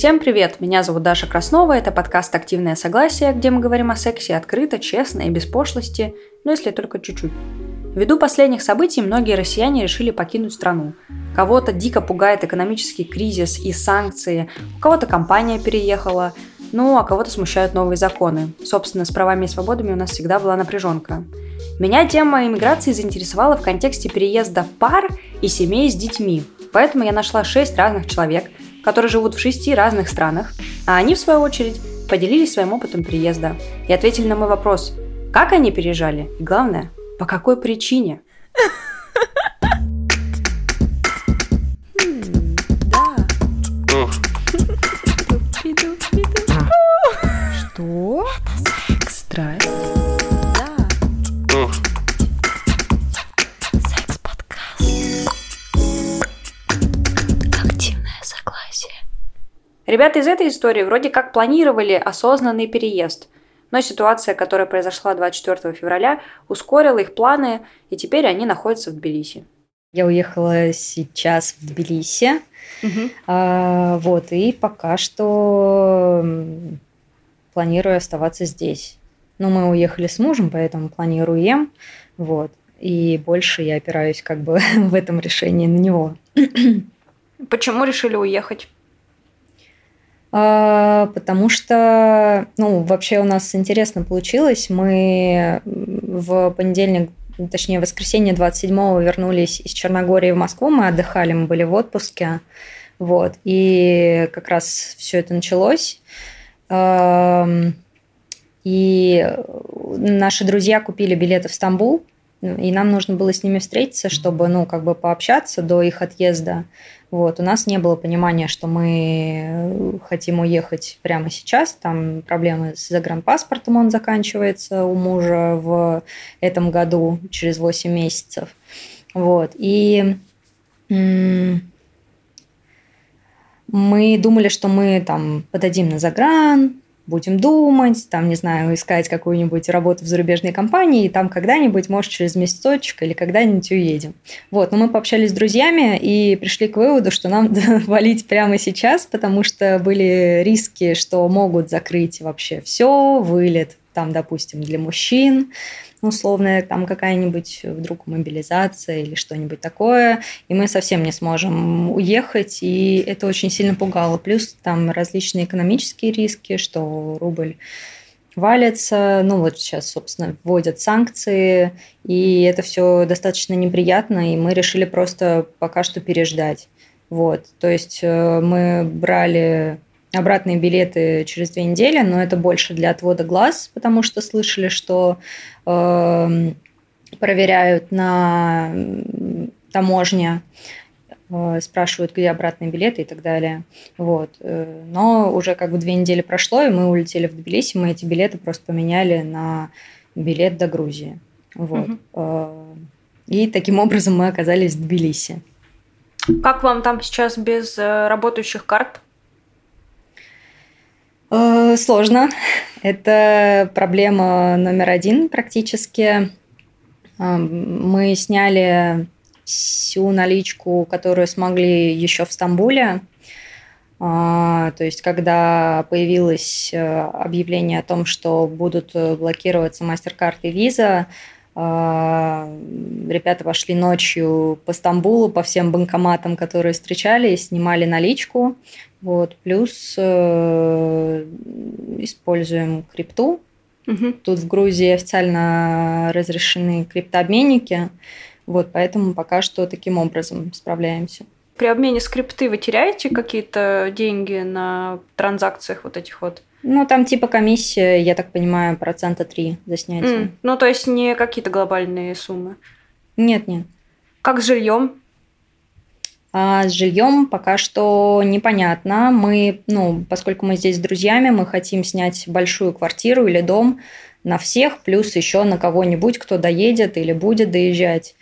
Всем привет! Меня зовут Даша Краснова, это подкаст «Активное согласие», где мы говорим о сексе открыто, честно и без пошлости, но если только чуть-чуть. Ввиду последних событий многие россияне решили покинуть страну. Кого-то дико пугает экономический кризис и санкции, у кого-то компания переехала, ну а кого-то смущают новые законы. Собственно, с правами и свободами у нас всегда была напряженка. Меня тема иммиграции заинтересовала в контексте переезда пар и семей с детьми, поэтому я нашла шесть разных человек – которые живут в шести разных странах, а они, в свою очередь, поделились своим опытом переезда и ответили на мой вопрос, как они переезжали и, главное, по какой причине. Что? Это секс. Страсть. Ребята из этой истории вроде как планировали осознанный переезд, но ситуация, которая произошла 24 февраля, ускорила их планы, и теперь они находятся в Тбилиси. Я уехала сейчас в Тбилиси, угу. а, вот, и пока что планирую оставаться здесь. Но мы уехали с мужем, поэтому планируем, вот, и больше я опираюсь как бы в этом решении на него. Почему решили уехать? А, потому что, ну, вообще у нас интересно получилось. Мы в понедельник, точнее, в воскресенье 27-го вернулись из Черногории в Москву, мы отдыхали, мы были в отпуске, вот, и как раз все это началось. И наши друзья купили билеты в Стамбул, и нам нужно было с ними встретиться, чтобы, ну, как бы пообщаться до их отъезда. Вот. У нас не было понимания, что мы хотим уехать прямо сейчас. Там проблемы с загранпаспортом, он заканчивается у мужа в этом году, через 8 месяцев. Вот. И мы думали, что мы там подадим на загран, будем думать, там, не знаю, искать какую-нибудь работу в зарубежной компании, и там когда-нибудь, может, через месяцочек или когда-нибудь уедем. Вот, но мы пообщались с друзьями и пришли к выводу, что нам валить прямо сейчас, потому что были риски, что могут закрыть вообще все, вылет там, допустим, для мужчин, условно, там какая-нибудь вдруг мобилизация или что-нибудь такое, и мы совсем не сможем уехать, и это очень сильно пугало. Плюс там различные экономические риски, что рубль валится, ну вот сейчас, собственно, вводят санкции, и это все достаточно неприятно, и мы решили просто пока что переждать. Вот, то есть э, мы брали обратные билеты через две недели, но это больше для отвода глаз, потому что слышали, что э, проверяют на таможне, э, спрашивают, где обратные билеты и так далее. Вот. Э, но уже как бы две недели прошло, и мы улетели в Тбилиси, мы эти билеты просто поменяли на билет до Грузии. Вот. Угу. И таким образом мы оказались в Тбилиси. Как вам там сейчас без работающих карт? Э, сложно. Это проблема номер один практически. Э, мы сняли всю наличку, которую смогли еще в Стамбуле. Э, то есть, когда появилось объявление о том, что будут блокироваться MasterCard и Visa, ребята пошли ночью по Стамбулу, по всем банкоматам, которые встречали, снимали наличку. Вот, плюс э, используем крипту. Угу. Тут в Грузии официально разрешены криптообменники. Вот, поэтому пока что таким образом справляемся. При обмене скрипты вы теряете какие-то деньги на транзакциях вот этих вот? Ну, там типа комиссия, я так понимаю, процента 3 за снятие. Mm. Ну, то есть не какие-то глобальные суммы? Нет, нет. Как с жильем? А с жильем пока что непонятно. Мы, ну, поскольку мы здесь с друзьями, мы хотим снять большую квартиру или дом на всех, плюс еще на кого-нибудь, кто доедет или будет доезжать.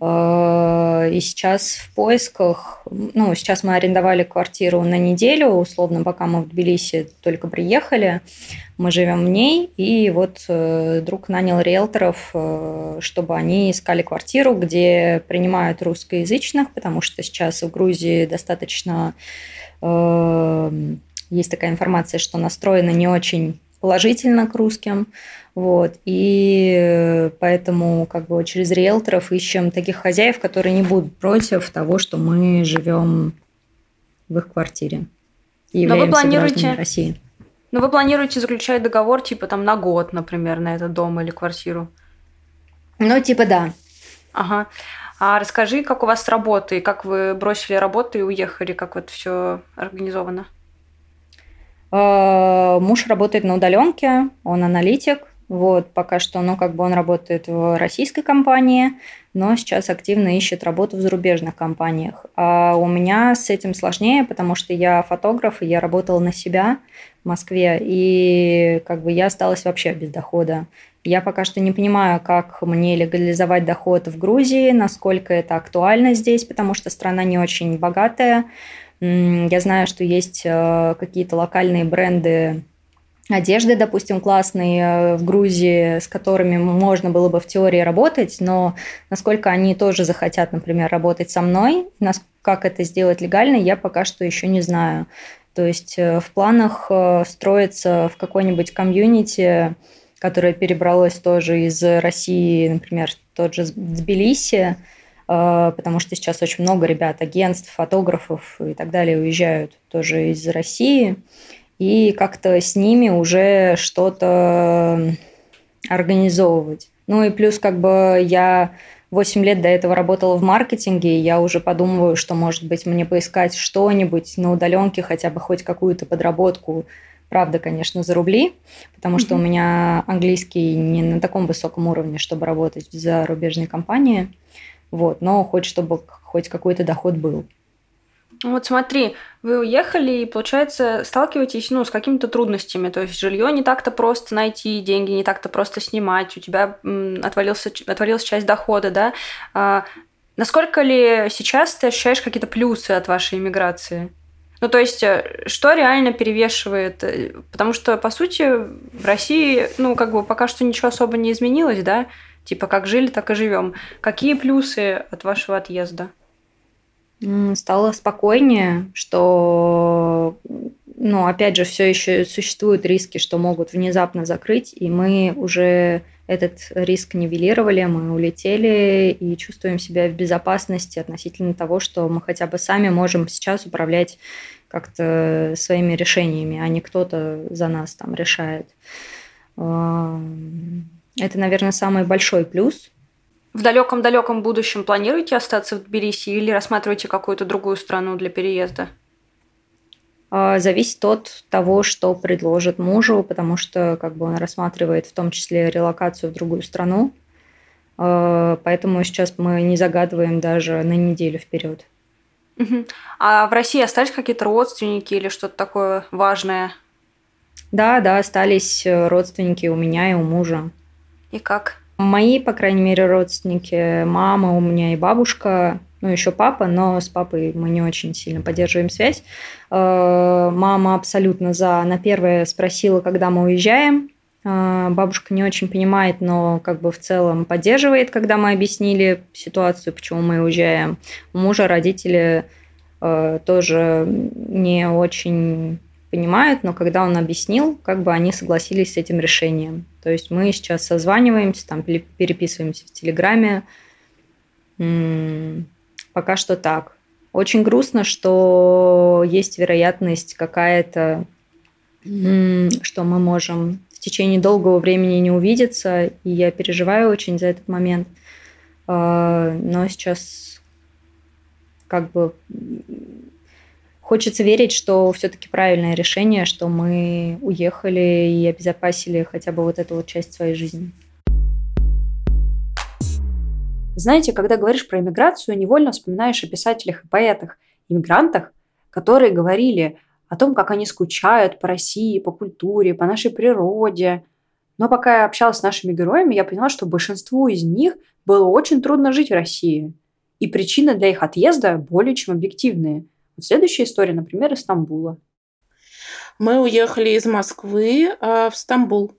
Э, и сейчас в поисках, ну, сейчас мы арендовали квартиру на неделю, условно, пока мы в Тбилиси только приехали, мы живем в ней, и вот э, друг нанял риэлторов, э, чтобы они искали квартиру, где принимают русскоязычных, потому что сейчас в Грузии достаточно есть такая информация, что настроена не очень положительно к русским. Вот. И поэтому как бы через риэлторов ищем таких хозяев, которые не будут против того, что мы живем в их квартире. И Но вы планируете России. Но вы планируете заключать договор типа там на год, например, на этот дом или квартиру? Ну, типа да. Ага. А расскажи, как у вас с работой, как вы бросили работу и уехали, как вот все организовано? Э, муж работает на удаленке, он аналитик. Вот, пока что, ну, как бы он работает в российской компании, но сейчас активно ищет работу в зарубежных компаниях. А у меня с этим сложнее, потому что я фотограф, и я работала на себя в Москве, и как бы я осталась вообще без дохода. Я пока что не понимаю, как мне легализовать доход в Грузии, насколько это актуально здесь, потому что страна не очень богатая. Я знаю, что есть э, какие-то локальные бренды одежды, допустим, классные э, в Грузии, с которыми можно было бы в теории работать, но насколько они тоже захотят, например, работать со мной, как это сделать легально, я пока что еще не знаю. То есть э, в планах строиться в какой-нибудь комьюнити, которое перебралось тоже из России, например, тот же Тбилиси, потому что сейчас очень много ребят, агентств, фотографов и так далее уезжают тоже из России, и как-то с ними уже что-то организовывать. Ну и плюс как бы я 8 лет до этого работала в маркетинге, и я уже подумываю, что, может быть, мне поискать что-нибудь на удаленке, хотя бы хоть какую-то подработку, правда, конечно, за рубли, потому mm-hmm. что у меня английский не на таком высоком уровне, чтобы работать в зарубежной компании. Вот, но хоть чтобы хоть какой-то доход был. Вот смотри, вы уехали и, получается, сталкиваетесь ну, с какими-то трудностями. То есть жилье не так-то просто найти, деньги не так-то просто снимать, у тебя отвалился, отвалилась часть дохода, да? А, насколько ли сейчас ты ощущаешь какие-то плюсы от вашей иммиграции? Ну, то есть, э, что реально перевешивает? Э, потому что, по сути, в России, ну, как бы пока что ничего особо не изменилось, да? Типа, как жили, так и живем. Какие плюсы от вашего отъезда? Стало спокойнее, что, ну, опять же, все еще существуют риски, что могут внезапно закрыть, и мы уже этот риск нивелировали, мы улетели и чувствуем себя в безопасности относительно того, что мы хотя бы сами можем сейчас управлять как-то своими решениями, а не кто-то за нас там решает. Это, наверное, самый большой плюс. В далеком-далеком будущем планируете остаться в Тбилиси или рассматриваете какую-то другую страну для переезда? А, зависит от того, что предложит мужу, потому что как бы он рассматривает в том числе релокацию в другую страну. А, поэтому сейчас мы не загадываем даже на неделю вперед. А в России остались какие-то родственники или что-то такое важное? Да, да, остались родственники у меня и у мужа. И как? Мои, по крайней мере, родственники, мама у меня и бабушка, ну, еще папа, но с папой мы не очень сильно поддерживаем связь. Э, мама абсолютно за. Она первая спросила, когда мы уезжаем. Э, бабушка не очень понимает, но как бы в целом поддерживает, когда мы объяснили ситуацию, почему мы уезжаем. У мужа родители э, тоже не очень понимают, но когда он объяснил, как бы они согласились с этим решением. То есть мы сейчас созваниваемся, там переписываемся в Телеграме. Пока что так. Очень грустно, что есть вероятность какая-то, что мы можем в течение долгого времени не увидеться, и я переживаю очень за этот момент. А, но сейчас как бы Хочется верить, что все-таки правильное решение, что мы уехали и обезопасили хотя бы вот эту вот часть своей жизни. Знаете, когда говоришь про иммиграцию, невольно вспоминаешь о писателях и поэтах, иммигрантах, которые говорили о том, как они скучают по России, по культуре, по нашей природе. Но пока я общалась с нашими героями, я поняла, что большинству из них было очень трудно жить в России. И причины для их отъезда более чем объективные – Следующая история, например, из Стамбула. Мы уехали из Москвы э, в Стамбул.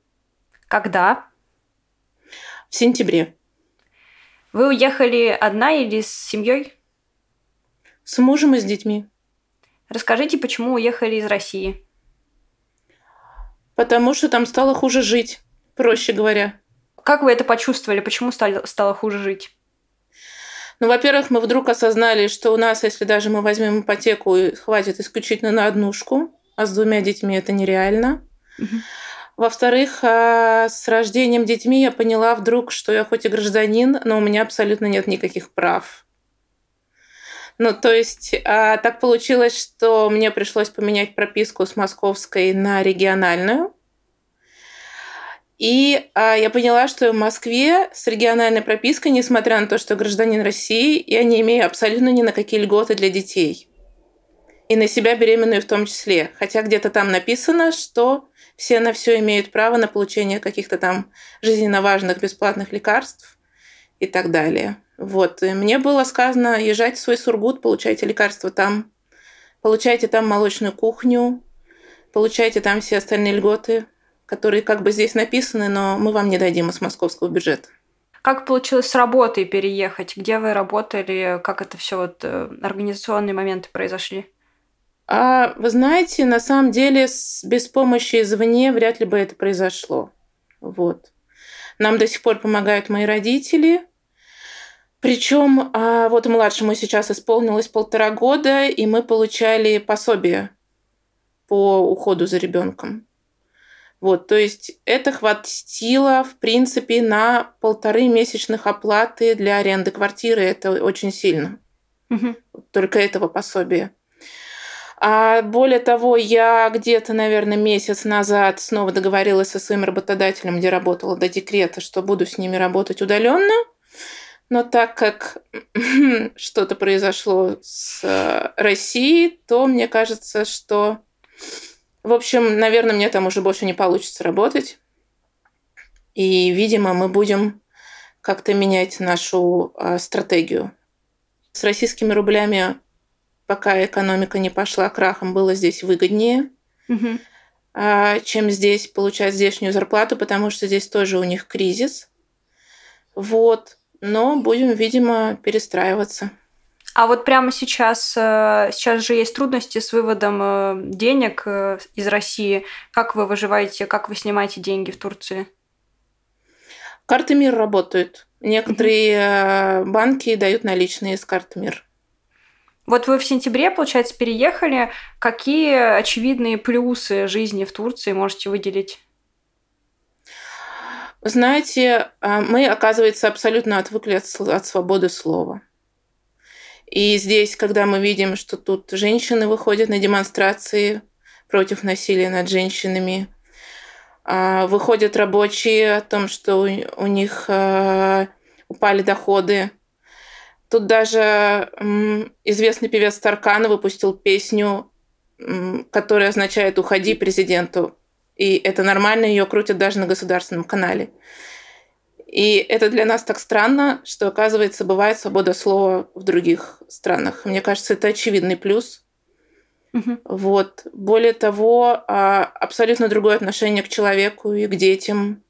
Когда? В сентябре. Вы уехали одна или с семьей? С мужем и с детьми. Расскажите, почему уехали из России? Потому что там стало хуже жить, проще говоря. Как вы это почувствовали? Почему стало, стало хуже жить? Ну, во-первых, мы вдруг осознали, что у нас, если даже мы возьмем ипотеку, хватит исключительно на однушку, а с двумя детьми это нереально. Угу. Во-вторых, а, с рождением детьми я поняла вдруг, что я хоть и гражданин, но у меня абсолютно нет никаких прав. Ну, то есть а, так получилось, что мне пришлось поменять прописку с московской на региональную. И а, я поняла, что в Москве с региональной пропиской, несмотря на то, что гражданин России, я не имею абсолютно ни на какие льготы для детей. И на себя беременную в том числе. Хотя где-то там написано, что все на все имеют право на получение каких-то там жизненно важных бесплатных лекарств и так далее. Вот. И мне было сказано, езжайте в свой Сургут, получайте лекарства там, получайте там молочную кухню, получайте там все остальные льготы которые как бы здесь написаны, но мы вам не дадим из московского бюджета. Как получилось с работой переехать? Где вы работали? Как это все вот э, организационные моменты произошли? А, вы знаете, на самом деле без помощи извне вряд ли бы это произошло. Вот. Нам до сих пор помогают мои родители. Причем а, вот младшему сейчас исполнилось полтора года, и мы получали пособие по уходу за ребенком. Вот, то есть это хватило, в принципе, на полторы месячных оплаты для аренды квартиры. Это очень сильно. Угу. Только этого пособия. А более того, я где-то, наверное, месяц назад снова договорилась со своим работодателем, где работала до декрета, что буду с ними работать удаленно. Но так как что-то произошло с э, Россией, то мне кажется, что в общем, наверное, мне там уже больше не получится работать. И, видимо, мы будем как-то менять нашу э, стратегию. С российскими рублями, пока экономика не пошла крахом, было здесь выгоднее, угу. э, чем здесь получать здешнюю зарплату, потому что здесь тоже у них кризис. Вот. Но будем, видимо, перестраиваться. А вот прямо сейчас, э, сейчас же есть трудности с выводом э, денег э, из России. Как вы выживаете, как вы снимаете деньги в Турции? Карты МИР работают. Некоторые угу. банки дают наличные с карт МИР. Вот вы в сентябре, получается, переехали. Какие очевидные плюсы жизни в Турции можете выделить? Знаете, мы, оказывается, абсолютно отвыкли от, от свободы слова. И здесь, когда мы видим, что тут женщины выходят на демонстрации против насилия над женщинами, а, выходят рабочие о том, что у них а, упали доходы. Тут даже известный певец Таркана выпустил песню, которая означает «Уходи президенту». И это нормально, ее крутят даже на государственном канале. И это для нас так странно, что, оказывается, бывает свобода слова в других странах. Мне кажется, это очевидный плюс. Угу. Вот. Более того, а, абсолютно другое отношение к человеку и к детям.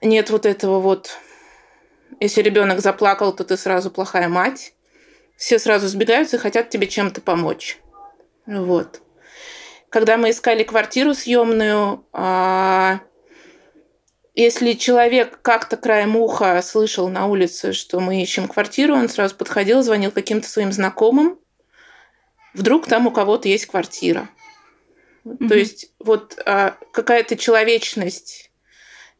Нет вот этого вот, если ребенок заплакал, то ты сразу плохая мать. Все сразу сбегаются и хотят тебе чем-то помочь. Вот. Когда мы искали квартиру съемную, а, если человек как-то краем уха слышал на улице, что мы ищем квартиру, он сразу подходил, звонил каким-то своим знакомым. Вдруг там у кого-то есть квартира. Mm-hmm. То есть вот а, какая-то человечность,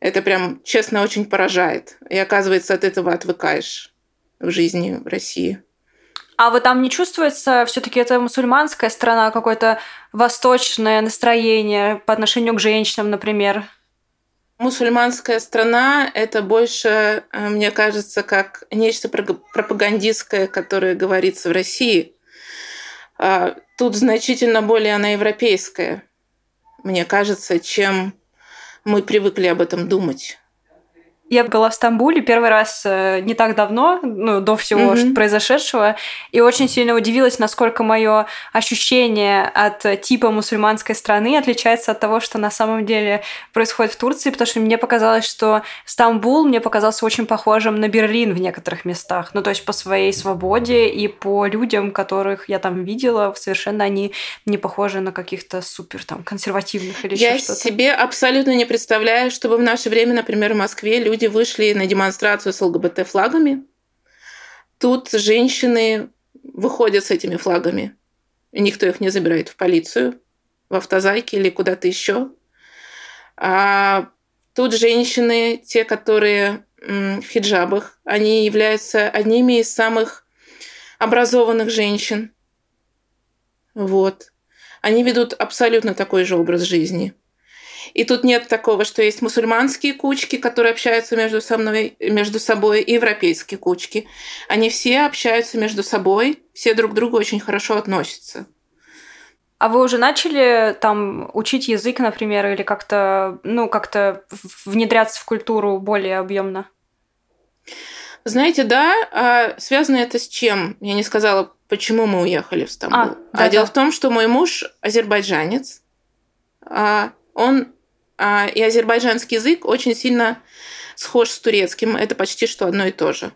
это прям, честно, очень поражает. И оказывается, от этого отвыкаешь в жизни в России. А вот там не чувствуется все-таки это мусульманская страна, какое-то восточное настроение по отношению к женщинам, например? Мусульманская страна – это больше, э, мне кажется, как нечто пропагандистское, которое говорится в России. А, тут значительно более она европейская, мне кажется, чем мы привыкли об этом думать. Я была в Стамбуле первый раз э, не так давно, ну, до всего mm-hmm. произошедшего, и очень сильно удивилась, насколько мое ощущение от типа мусульманской страны отличается от того, что на самом деле происходит в Турции, потому что мне показалось, что Стамбул мне показался очень похожим на Берлин в некоторых местах. Ну, то есть по своей свободе и по людям, которых я там видела, совершенно они не похожи на каких-то супер там консервативных или я еще что-то. Я себе абсолютно не представляю, чтобы в наше время, например, в Москве люди люди вышли на демонстрацию с ЛГБТ-флагами. Тут женщины выходят с этими флагами. И никто их не забирает в полицию, в автозайке или куда-то еще. А тут женщины, те, которые в хиджабах, они являются одними из самых образованных женщин. Вот. Они ведут абсолютно такой же образ жизни – и тут нет такого, что есть мусульманские кучки, которые общаются между собой, между собой и европейские кучки. Они все общаются между собой, все друг к другу очень хорошо относятся. А вы уже начали там учить язык, например, или как-то, ну, как-то внедряться в культуру более объемно? Знаете, да, а связано это с чем? Я не сказала, почему мы уехали в Стамбул. А, да, а да. дело в том, что мой муж азербайджанец, а он а, и азербайджанский язык очень сильно схож с турецким. Это почти что одно и то же.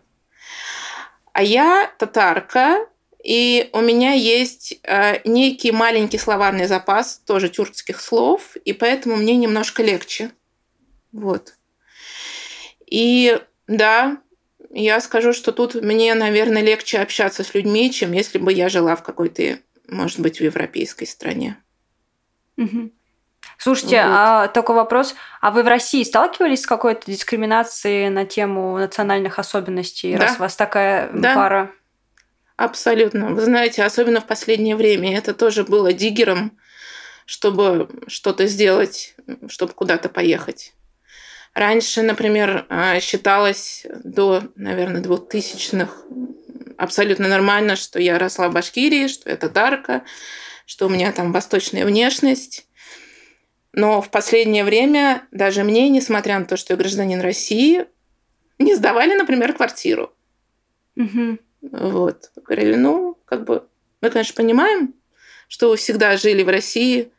А я татарка, и у меня есть э, некий маленький словарный запас тоже тюркских слов, и поэтому мне немножко легче. Вот. И да, я скажу, что тут мне, наверное, легче общаться с людьми, чем если бы я жила в какой-то, может быть, в европейской стране. Угу. Слушайте, вот. а такой вопрос. А вы в России сталкивались с какой-то дискриминацией на тему национальных особенностей, да. раз у вас такая да. пара? Абсолютно. Вы знаете, особенно в последнее время это тоже было диггером, чтобы что-то сделать, чтобы куда-то поехать. Раньше, например, а, считалось до, наверное, двухтысячных абсолютно нормально, что я росла в Башкирии, что я татарка, что у меня там восточная внешность. Но в последнее время даже мне, несмотря на то, что я гражданин России, не сдавали, например, квартиру. Угу. Вот. Говорили, ну, как бы, мы, конечно, понимаем, что вы всегда жили в России,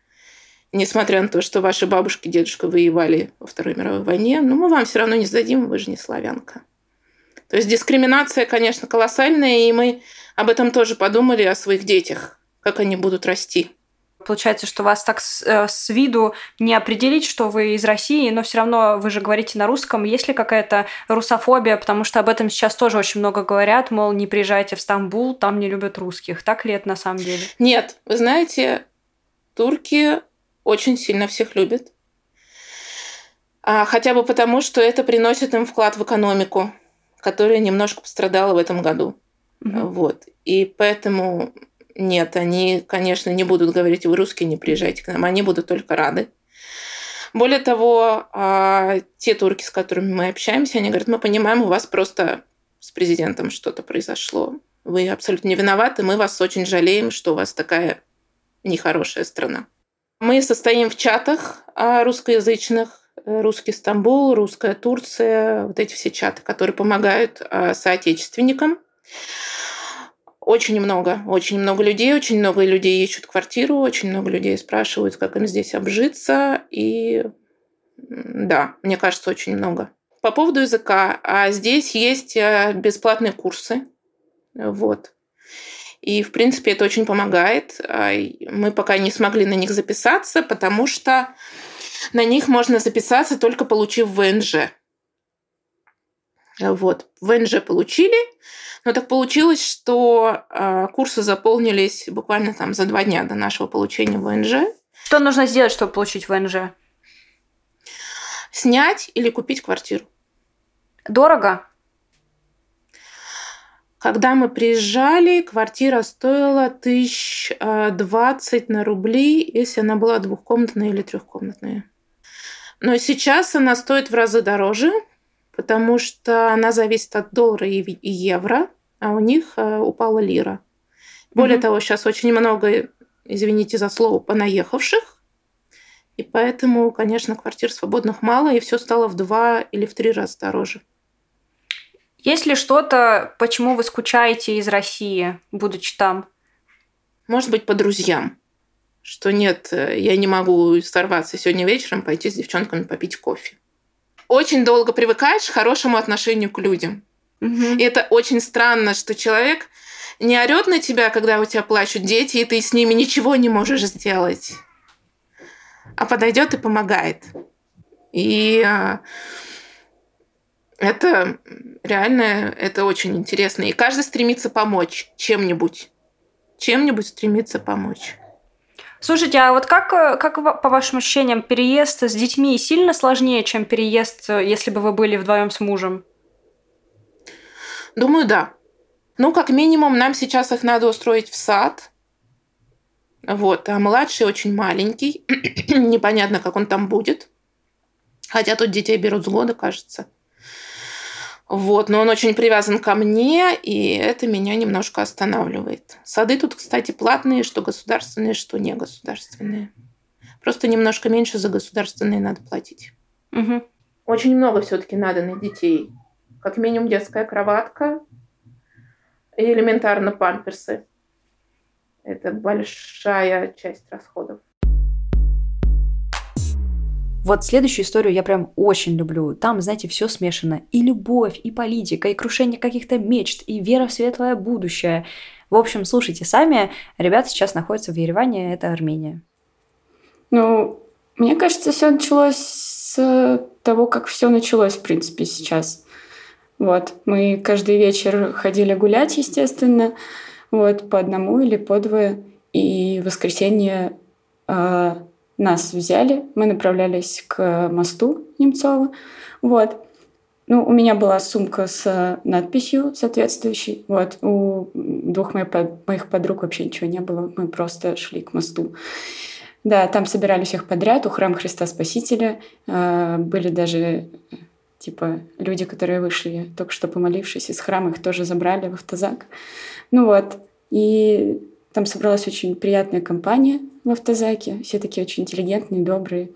несмотря на то, что ваши бабушки и дедушка воевали во Второй мировой войне, но мы вам все равно не сдадим, вы же не славянка. То есть дискриминация, конечно, колоссальная, и мы об этом тоже подумали, о своих детях, как они будут расти. Получается, что вас так с, э, с виду не определить, что вы из России, но все равно вы же говорите на русском. Есть ли какая-то русофобия? Потому что об этом сейчас тоже очень много говорят, мол, не приезжайте в Стамбул, там не любят русских. Так ли это на самом деле? Нет, вы знаете, турки очень сильно всех любят. А, хотя бы потому, что это приносит им вклад в экономику, которая немножко пострадала в этом году. Угу. Вот. И поэтому нет, они, конечно, не будут говорить, вы русские, не приезжайте к нам. Они будут только рады. Более того, а, те турки, с которыми мы общаемся, они говорят, мы понимаем, у вас просто с президентом что-то произошло. Вы абсолютно не виноваты, мы вас очень жалеем, что у вас такая нехорошая страна. Мы состоим в чатах а, русскоязычных, русский Стамбул, русская Турция, вот эти все чаты, которые помогают а, соотечественникам. Очень много, очень много людей, очень много людей ищут квартиру, очень много людей спрашивают, как им здесь обжиться. И да, мне кажется, очень много. По поводу языка. А здесь есть э, бесплатные курсы. Вот. И, в принципе, это очень помогает. А, мы пока не смогли на них записаться, потому что на них можно записаться, только получив ВНЖ. Вот. ВНЖ получили, но так получилось, что э, курсы заполнились буквально там за два дня до нашего получения ВНЖ. Что нужно сделать, чтобы получить ВНЖ? Снять или купить квартиру. Дорого? Когда мы приезжали, квартира стоила тысяч э, двадцать на рубли, если она была двухкомнатная или трехкомнатная. Но сейчас она стоит в разы дороже – потому что она зависит от доллара и евро, а у них э, упала лира. Более mm-hmm. того, сейчас очень много, извините за слово, понаехавших, И поэтому, конечно, квартир свободных мало, и все стало в два или в три раза дороже. Есть ли что-то, почему вы скучаете из России, будучи там? Может быть, по друзьям. Что нет, э, я не могу сорваться сегодня вечером, пойти с девчонками попить кофе. Очень долго привыкаешь к хорошему отношению к людям. Угу. И это очень странно, что человек не орет на тебя, когда у тебя плачут дети, и ты с ними ничего не можешь сделать, а подойдет и помогает. И а, это реально, это очень интересно. И каждый стремится помочь чем-нибудь. Чем-нибудь стремится помочь. Слушайте, а вот как, как по вашим ощущениям, переезд с детьми сильно сложнее, чем переезд, если бы вы были вдвоем с мужем? Думаю, да. Ну, как минимум, нам сейчас их надо устроить в сад. Вот, а младший очень маленький. Непонятно, как он там будет. Хотя тут детей берут с года, кажется. Вот, но он очень привязан ко мне, и это меня немножко останавливает. Сады тут, кстати, платные, что государственные, что не государственные. Просто немножко меньше за государственные надо платить. Угу. Очень много все-таки надо на детей. Как минимум детская кроватка и элементарно памперсы. Это большая часть расходов. Вот следующую историю я прям очень люблю. Там, знаете, все смешано. И любовь, и политика, и крушение каких-то мечт, и вера в светлое будущее. В общем, слушайте сами. Ребята сейчас находятся в Ереване, это Армения. Ну, мне кажется, все началось с того, как все началось, в принципе, сейчас. Вот. Мы каждый вечер ходили гулять, естественно, вот, по одному или по двое. И в воскресенье э, нас взяли, мы направлялись к мосту Немцова. Вот. Ну, у меня была сумка с надписью соответствующей. Вот. У двух моих, моих подруг вообще ничего не было. Мы просто шли к мосту. Да, там собирали всех подряд. У храма Христа Спасителя э, были даже типа люди, которые вышли, только что помолившись из храма, их тоже забрали в автозак. Ну вот. И там собралась очень приятная компания в автозаке. Все такие очень интеллигентные, добрые.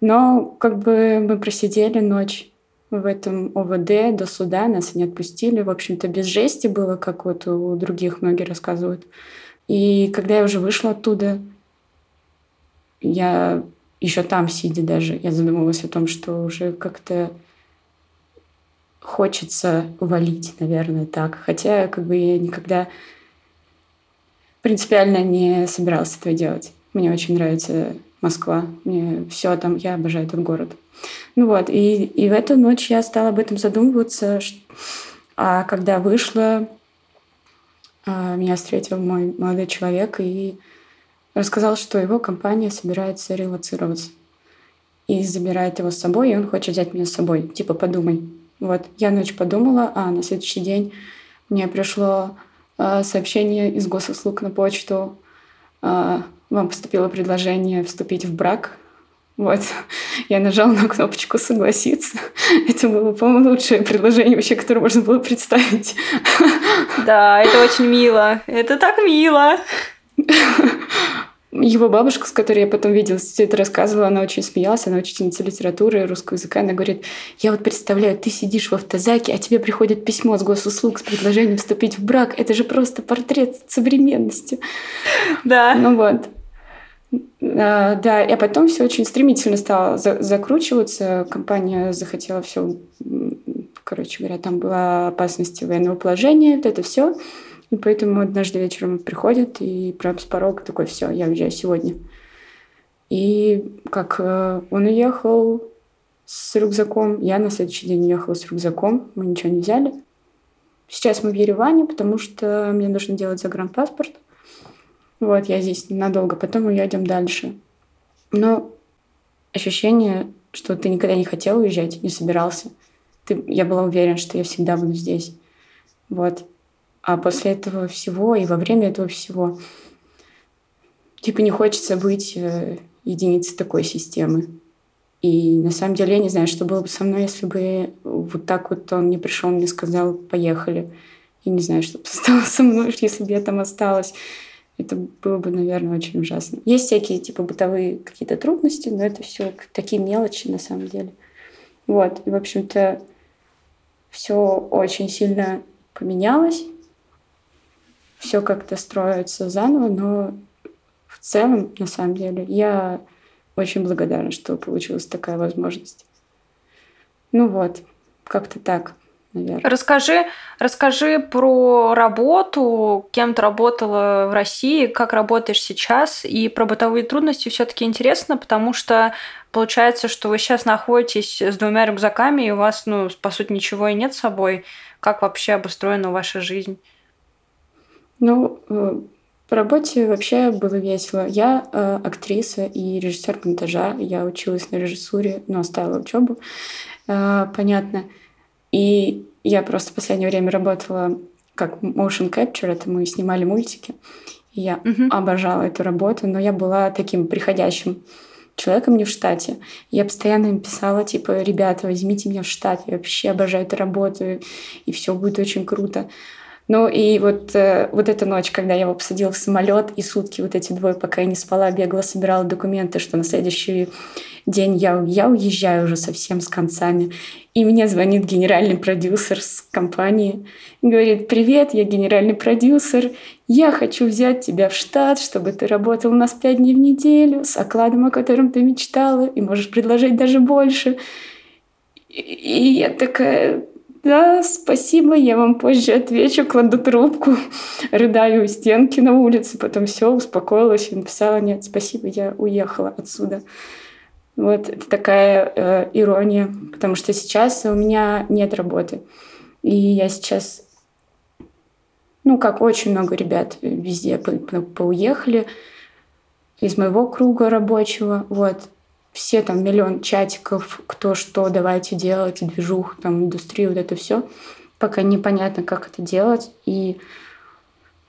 Но как бы мы просидели ночь в этом ОВД до суда, нас не отпустили. В общем-то, без жести было, как вот у других многие рассказывают. И когда я уже вышла оттуда, я еще там сидя даже, я задумалась о том, что уже как-то хочется валить, наверное, так. Хотя как бы я никогда принципиально не собиралась этого делать. Мне очень нравится Москва. Мне все там, я обожаю этот город. Ну вот, и, и в эту ночь я стала об этом задумываться. А когда вышла, а, меня встретил мой молодой человек и рассказал, что его компания собирается релацироваться. И забирает его с собой, и он хочет взять меня с собой. Типа, подумай. Вот, я ночь подумала, а на следующий день мне пришло сообщение из госуслуг на почту. Э, вам поступило предложение вступить в брак. Вот, я нажала на кнопочку «Согласиться». Это было, по-моему, лучшее предложение вообще, которое можно было представить. Да, это очень мило. Это так мило. Его бабушка, с которой я потом видела, все это рассказывала, она очень смеялась, она учительница литературы русского языка. Она говорит, я вот представляю, ты сидишь в автозаке, а тебе приходит письмо с госуслуг с предложением вступить в брак. Это же просто портрет современности. Да. Ну вот. А, да, и потом все очень стремительно стало за закручиваться. Компания захотела все, короче говоря, там была опасность военного положения, вот это все. И поэтому однажды вечером он приходит и прям с порога такой, все, я уезжаю сегодня. И как э, он уехал с рюкзаком, я на следующий день уехала с рюкзаком, мы ничего не взяли. Сейчас мы в Ереване, потому что мне нужно делать загранпаспорт. Вот, я здесь ненадолго, потом уедем дальше. Но ощущение, что ты никогда не хотел уезжать, не собирался. Ты, я была уверена, что я всегда буду здесь. Вот. А после этого всего и во время этого всего типа не хочется быть э, единицей такой системы. И на самом деле я не знаю, что было бы со мной, если бы вот так вот он не пришел, мне сказал, поехали. И не знаю, что бы стало со мной, если бы я там осталась. Это было бы, наверное, очень ужасно. Есть всякие типа бытовые какие-то трудности, но это все такие мелочи на самом деле. Вот. И, в общем-то, все очень сильно поменялось. Все как-то строится заново, но в целом, на самом деле, я очень благодарна, что получилась такая возможность. Ну вот, как-то так, наверное. Расскажи, расскажи про работу, кем ты работала в России, как работаешь сейчас, и про бытовые трудности все-таки интересно, потому что получается, что вы сейчас находитесь с двумя рюкзаками, и у вас, ну, по сути, ничего и нет с собой. Как вообще обустроена ваша жизнь? Ну, э, по работе вообще было весело. Я э, актриса и режиссер монтажа. Я училась на режиссуре, но оставила учебу, э, понятно. И я просто в последнее время работала как motion capture, это мы снимали мультики. И я угу. обожала эту работу, но я была таким приходящим человеком не в штате. Я постоянно им писала, типа, ребята, возьмите меня в штат, я вообще обожаю эту работу, и все будет очень круто. Ну и вот, э, вот эта ночь, когда я его посадила в самолет, и сутки вот эти двое, пока я не спала, бегала, собирала документы, что на следующий день я, я уезжаю уже совсем с концами. И мне звонит генеральный продюсер с компании говорит, привет, я генеральный продюсер, я хочу взять тебя в штат, чтобы ты работал у нас пять дней в неделю с окладом, о котором ты мечтала, и можешь предложить даже больше. И я такая, да, спасибо, я вам позже отвечу, кладу трубку, рыдаю у стенки на улице, потом все, успокоилась и написала, нет, спасибо, я уехала отсюда. Вот такая э, ирония, потому что сейчас у меня нет работы. И я сейчас, ну, как очень много ребят везде по по поуехали из моего круга рабочего. Вот все там миллион чатиков, кто что, давайте делать, движух, там, индустрию, вот это все. Пока непонятно, как это делать. И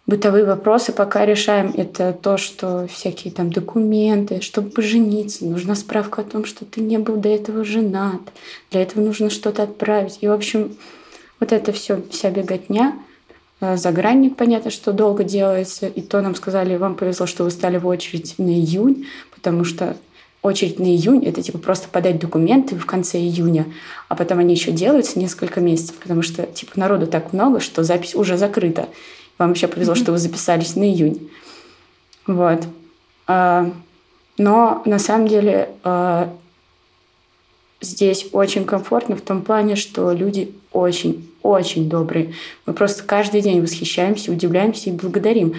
бытовые вопросы пока решаем. Это то, что всякие там документы, чтобы пожениться, нужна справка о том, что ты не был до этого женат. Для этого нужно что-то отправить. И, в общем, вот это все, вся беготня. А, загранник, понятно, что долго делается. И то нам сказали, вам повезло, что вы стали в очередь на июнь, потому что очередь на июнь, это типа просто подать документы в конце июня, а потом они еще делаются несколько месяцев, потому что типа народу так много, что запись уже закрыта. Вам еще повезло, что вы записались на июнь. Вот. А, но на самом деле а, здесь очень комфортно в том плане, что люди очень, очень добрые. Мы просто каждый день восхищаемся, удивляемся и благодарим.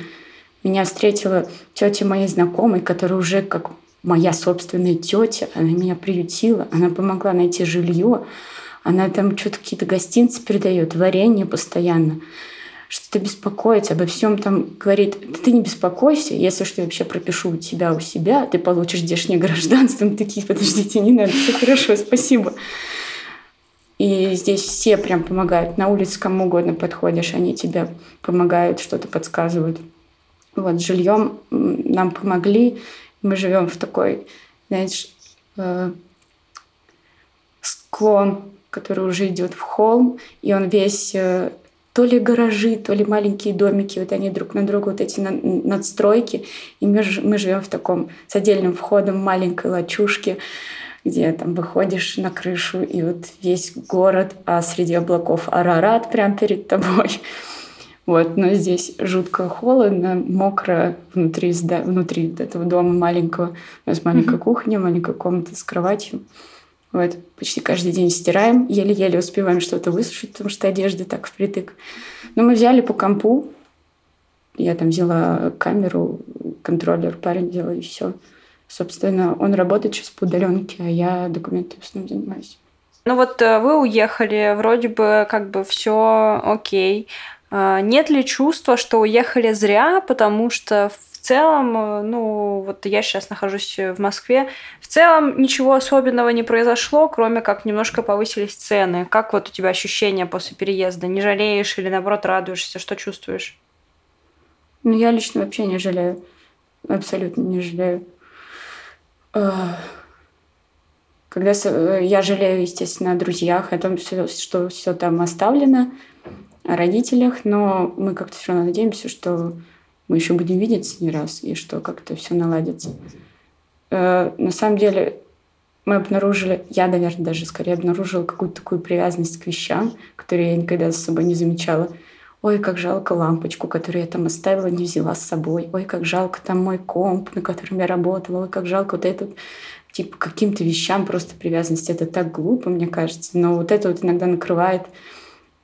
Меня встретила тетя моей знакомой, которая уже как моя собственная тетя, она меня приютила, она помогла найти жилье, она там что-то какие-то гостинцы передает, варенье постоянно, что-то беспокоится обо всем там говорит, ты не беспокойся, если что, я вообще пропишу у тебя у себя, ты получишь здешнее гражданство. Мы такие, подождите, не надо, все хорошо, спасибо. И здесь все прям помогают. На улице кому угодно подходишь, они тебе помогают, что-то подсказывают. Вот, жильем нам помогли. Мы живем в такой, знаешь, э, склон, который уже идет в холм, и он весь э, то ли гаражи, то ли маленькие домики, вот они друг на друга, вот эти надстройки, и мы, мы живем в таком с отдельным входом маленькой лачушке, где там выходишь на крышу, и вот весь город, а среди облаков Арарат прямо перед тобой. Вот, но здесь жутко холодно, мокро внутри, внутри этого дома маленького. У нас маленькая mm-hmm. кухня, маленькая комната с кроватью. Вот, почти каждый день стираем, еле-еле успеваем что-то высушить, потому что одежда так впритык. Но мы взяли по компу, я там взяла камеру, контроллер, парень делал, и все. Собственно, он работает сейчас по удаленке, а я документы в основном занимаюсь. Ну вот э, вы уехали, вроде бы как бы все окей. А, нет ли чувства, что уехали зря, потому что в целом, э, ну, вот я сейчас нахожусь в Москве, в целом ничего особенного не произошло, кроме как немножко повысились цены. Как вот у тебя ощущения после переезда? Не жалеешь или, наоборот, радуешься? Что чувствуешь? Ну, я лично вообще не жалею. Абсолютно не жалею. Когда э, я жалею, естественно, о друзьях, о том, что все там оставлено, о родителях, но мы как-то все равно надеемся, что мы еще будем видеться не раз, и что как-то все наладится. Э, на самом деле, мы обнаружили, я, наверное, даже скорее обнаружила какую-то такую привязанность к вещам, которые я никогда за собой не замечала. Ой, как жалко лампочку, которую я там оставила, не взяла с собой. Ой, как жалко там мой комп, на котором я работала. Ой, как жалко вот этот типа каким-то вещам просто привязанность. Это так глупо, мне кажется. Но вот это вот иногда накрывает.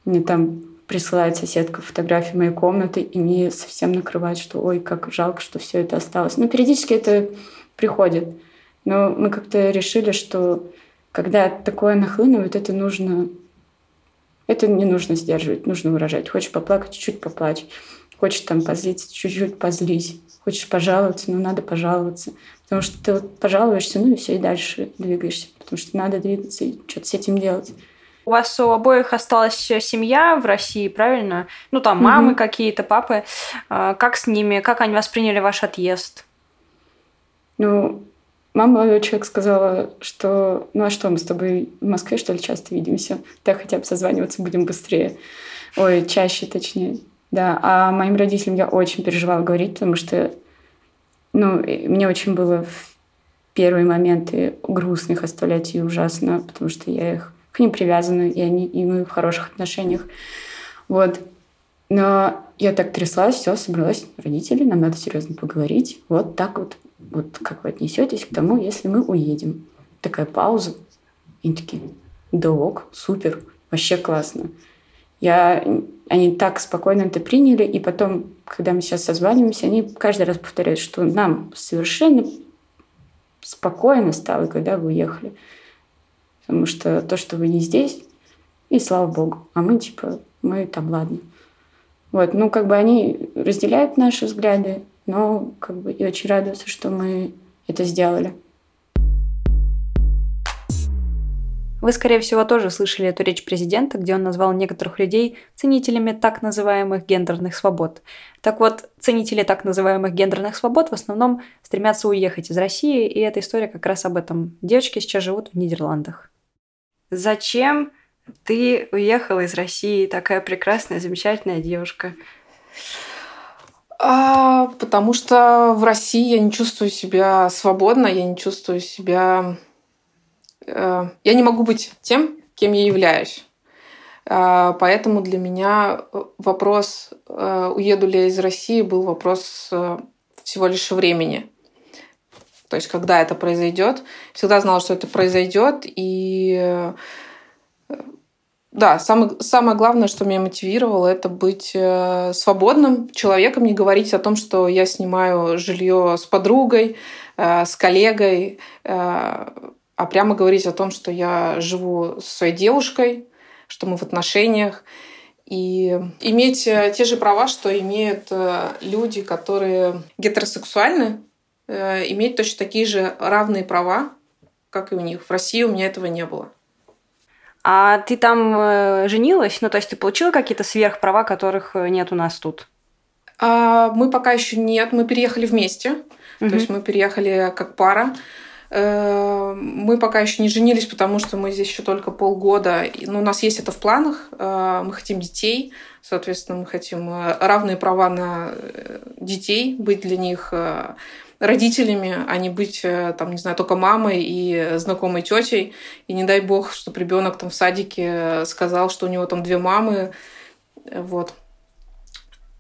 Мне там присылает соседка фотографии моей комнаты, и мне совсем накрывает, что ой, как жалко, что все это осталось. Ну, периодически это приходит. Но мы как-то решили, что когда такое нахлынывает, это нужно это не нужно сдерживать, нужно выражать. Хочешь поплакать, чуть-чуть поплачь. Хочешь там позлиться, чуть-чуть позлись. Хочешь пожаловаться, ну надо пожаловаться. Потому что ты вот пожалуешься, ну и все, и дальше двигаешься. Потому что надо двигаться и что-то с этим делать. У вас у обоих осталась семья в России, правильно? Ну, там мамы угу. какие-то, папы. А, как с ними? Как они восприняли ваш отъезд? Ну, Мама молодой человек сказала, что ну а что, мы с тобой в Москве, что ли, часто видимся? Так хотя бы созваниваться будем быстрее. Ой, чаще, точнее. Да, а моим родителям я очень переживала говорить, потому что ну, мне очень было в первые моменты грустно их оставлять и ужасно, потому что я их к ним привязана, и они и мы в хороших отношениях. Вот. Но я так тряслась, все, собралась родители, нам надо серьезно поговорить. Вот так вот вот как вы отнесетесь к тому, если мы уедем? Такая пауза. И такие, да ок, супер, вообще классно. Я, они так спокойно это приняли, и потом, когда мы сейчас созваниваемся, они каждый раз повторяют, что нам совершенно спокойно стало, когда вы уехали. Потому что то, что вы не здесь, и слава богу. А мы типа, мы там, ладно. Вот, ну, как бы они разделяют наши взгляды, но как бы и очень радуются, что мы это сделали. Вы, скорее всего, тоже слышали эту речь президента, где он назвал некоторых людей ценителями так называемых гендерных свобод. Так вот, ценители так называемых гендерных свобод в основном стремятся уехать из России, и эта история как раз об этом. Девочки сейчас живут в Нидерландах. Зачем ты уехала из России, такая прекрасная, замечательная девушка? А, потому что в России я не чувствую себя свободно, я не чувствую себя... Э, я не могу быть тем, кем я являюсь. Э, поэтому для меня вопрос, э, уеду ли я из России, был вопрос э, всего лишь времени. То есть, когда это произойдет. Всегда знала, что это произойдет, и э, да, самое, самое главное, что меня мотивировало, это быть э, свободным человеком, не говорить о том, что я снимаю жилье с подругой, э, с коллегой, а прямо говорить о том, что я живу со своей девушкой, что мы в отношениях, и иметь те же права, что имеют люди, которые гетеросексуальны, иметь точно такие же равные права, как и у них. В России у меня этого не было. А ты там э, женилась? Ну, то есть ты получила какие-то сверхправа, которых э, нет у нас тут? А, мы пока еще нет. Мы переехали вместе. Угу. То есть мы переехали как пара. Э, мы пока еще не женились, потому что мы здесь еще только полгода. Но ну, у нас есть это в планах. Э, мы хотим детей. Соответственно, мы хотим равные права на детей, быть для них родителями, а не быть, э, там, не знаю, только мамой и знакомой тетей. И не дай бог, чтобы ребенок там в садике сказал, что у него там две мамы. Вот.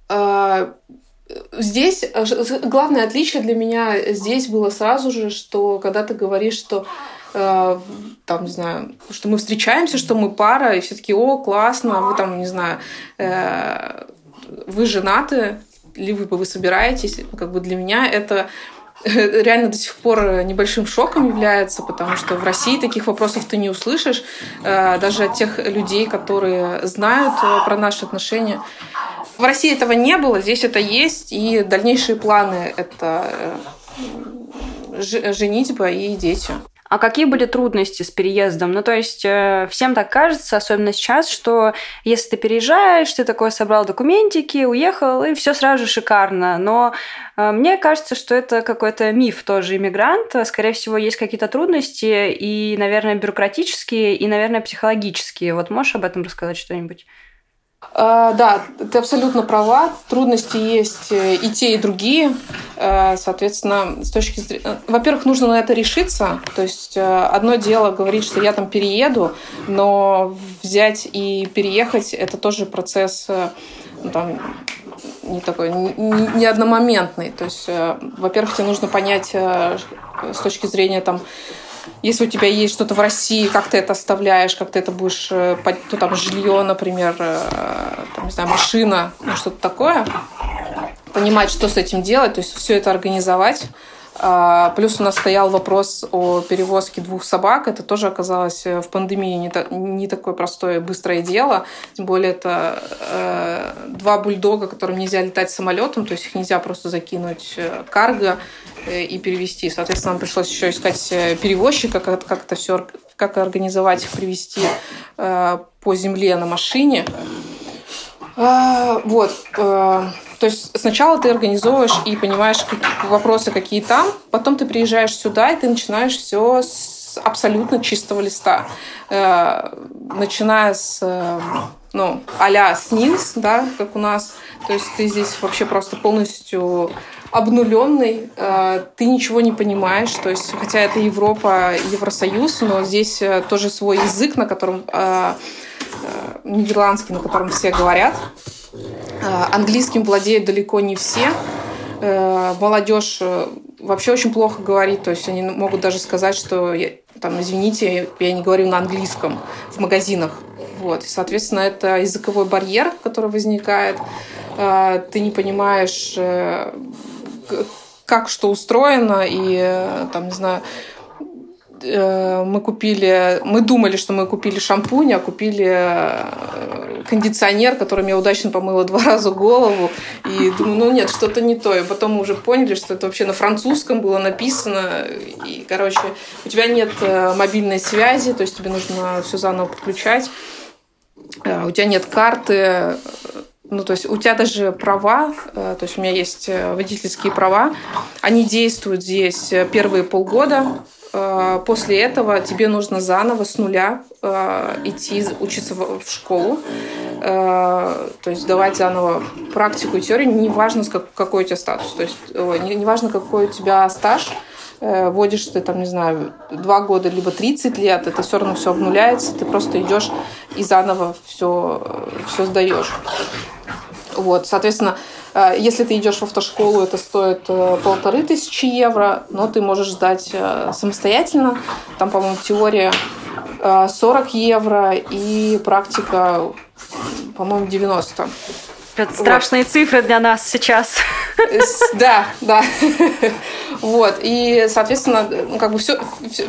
А, здесь э, главное отличие для меня здесь было сразу же, что когда ты говоришь, что э, там, не знаю, что мы встречаемся, что мы пара, и все таки о, классно, вы там, не знаю, вы женаты, либо вы собираетесь, как бы для меня это реально до сих пор небольшим шоком является, потому что в России таких вопросов ты не услышишь, э, даже от тех людей, которые знают э, про наши отношения. В России этого не было, здесь это есть, и дальнейшие планы — это э, женитьба и дети. А какие были трудности с переездом? Ну, то есть э, всем так кажется, особенно сейчас, что если ты переезжаешь, ты такой собрал документики, уехал, и все сразу шикарно. Но э, мне кажется, что это какой-то миф тоже иммигрант. Скорее всего, есть какие-то трудности, и, наверное, бюрократические, и, наверное, психологические. Вот можешь об этом рассказать что-нибудь? А, да, ты абсолютно права. Трудности есть э, и те, и другие. Э, соответственно, с точки зрения... Э, во-первых, нужно на это решиться. То есть одно дело говорить, что я там перееду, но взять и переехать – это тоже процесс ну, там, не такой, не одномоментный. То есть, во-первых, тебе нужно понять с точки зрения там, если у тебя есть что-то в России, как ты это оставляешь, как ты это будешь, ну, там, жилье, например, э, там, не знаю, машина, ну, что-то такое, понимать, что с этим делать, то есть все это организовать, плюс у нас стоял вопрос о перевозке двух собак. Это тоже оказалось э, в пандемии не, та, не такое простое быстрое дело. Тем более это э, два бульдога, которым нельзя летать самолетом, то есть их нельзя просто закинуть э, карго э, и перевести. Соответственно, нам пришлось еще искать перевозчика, как, как это все, как организовать их, привести э, по земле на машине. А, вот. Э, то есть сначала ты организовываешь и понимаешь какие вопросы, какие там, потом ты приезжаешь сюда, и ты начинаешь все с абсолютно чистого листа. Э, начиная с э, ну, а-ля СНИЛС, да, как у нас. То есть ты здесь вообще просто полностью обнуленный, э, ты ничего не понимаешь, то есть, хотя это Европа, Евросоюз, но здесь тоже свой язык, на котором нидерландский, на котором все говорят, Э, английским владеют далеко не все. Э, молодежь э, вообще очень плохо говорит, то есть они могут даже сказать, что там, извините, я не говорю на английском в магазинах. Вот. И, соответственно, это языковой барьер, который возникает. Ты не понимаешь, как что устроено, и там, не знаю, Э, мы купили, мы думали, что мы купили шампунь, а купили э, кондиционер, которым я удачно помыла два раза голову. И думаю, ну нет, что-то не то. И потом мы уже поняли, что это вообще на французском было написано. И, короче, у тебя нет э, мобильной связи, то есть тебе нужно все заново подключать. У тебя нет карты, ну, то есть у тебя даже права, то есть у меня есть водительские права, они действуют здесь первые полгода, Э, после этого тебе нужно заново с нуля э, идти учиться в школу, э, то есть давать заново практику и теорию, неважно, какой у тебя статус, то есть неважно, какой у тебя стаж, вводишь ты там, не знаю, два года, либо 30 лет, это все равно все обнуляется, ты просто идешь и заново все, все сдаешь. Вот, соответственно, Э, если ты идешь в автошколу, это стоит э, полторы тысячи евро, но ты можешь сдать э, самостоятельно. Там, по-моему, теория 40 евро и практика, по-моему, 90. Это страшные вот. цифры для нас сейчас. Да, да. Вот. И, соответственно, ну, как бы все,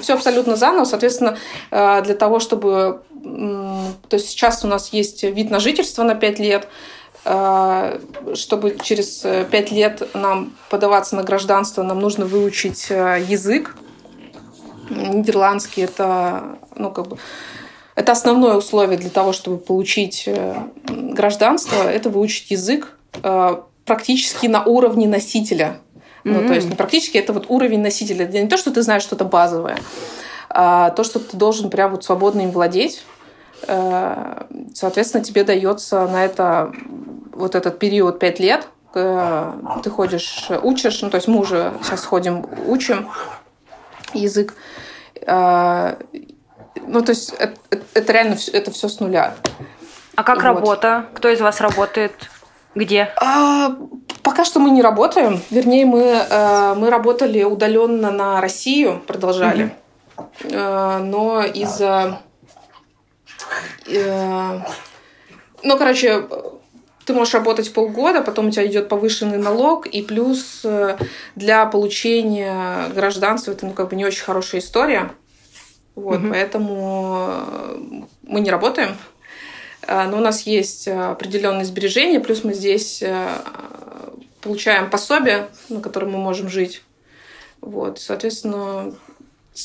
все абсолютно заново. Соответственно, для того, чтобы... То есть сейчас у нас есть вид на жительство на 5 лет, Э, чтобы через э, пять лет нам подаваться на гражданство, нам нужно выучить э, язык. Нидерландский это, ну, как бы, это основное условие для того, чтобы получить гражданство, это выучить язык практически на уровне носителя. Mm-hmm. Ну, то есть не практически, это вот уровень носителя. Это не то, что ты знаешь что-то базовое, а то, что ты должен прям вот свободно им владеть. Соответственно, тебе дается на это вот этот период 5 лет, э, ты ходишь, учишь, ну, то есть мы уже сейчас ходим, учим язык. Э, ну, то есть это, это реально это все с нуля. А как вот. работа? Кто из вас работает? Где? А, пока что мы не работаем. Вернее, мы, э, мы работали удаленно на Россию, продолжали. Mm-hmm. Но из-за... Ну, короче, ты можешь работать полгода, потом у тебя идет повышенный налог, и плюс э, для получения гражданства это ну, как бы не очень хорошая история. Вот, угу. поэтому э, мы не работаем. Э, но у нас есть определенные сбережения, плюс мы здесь получаем пособие, на котором мы можем жить. Вот, соответственно,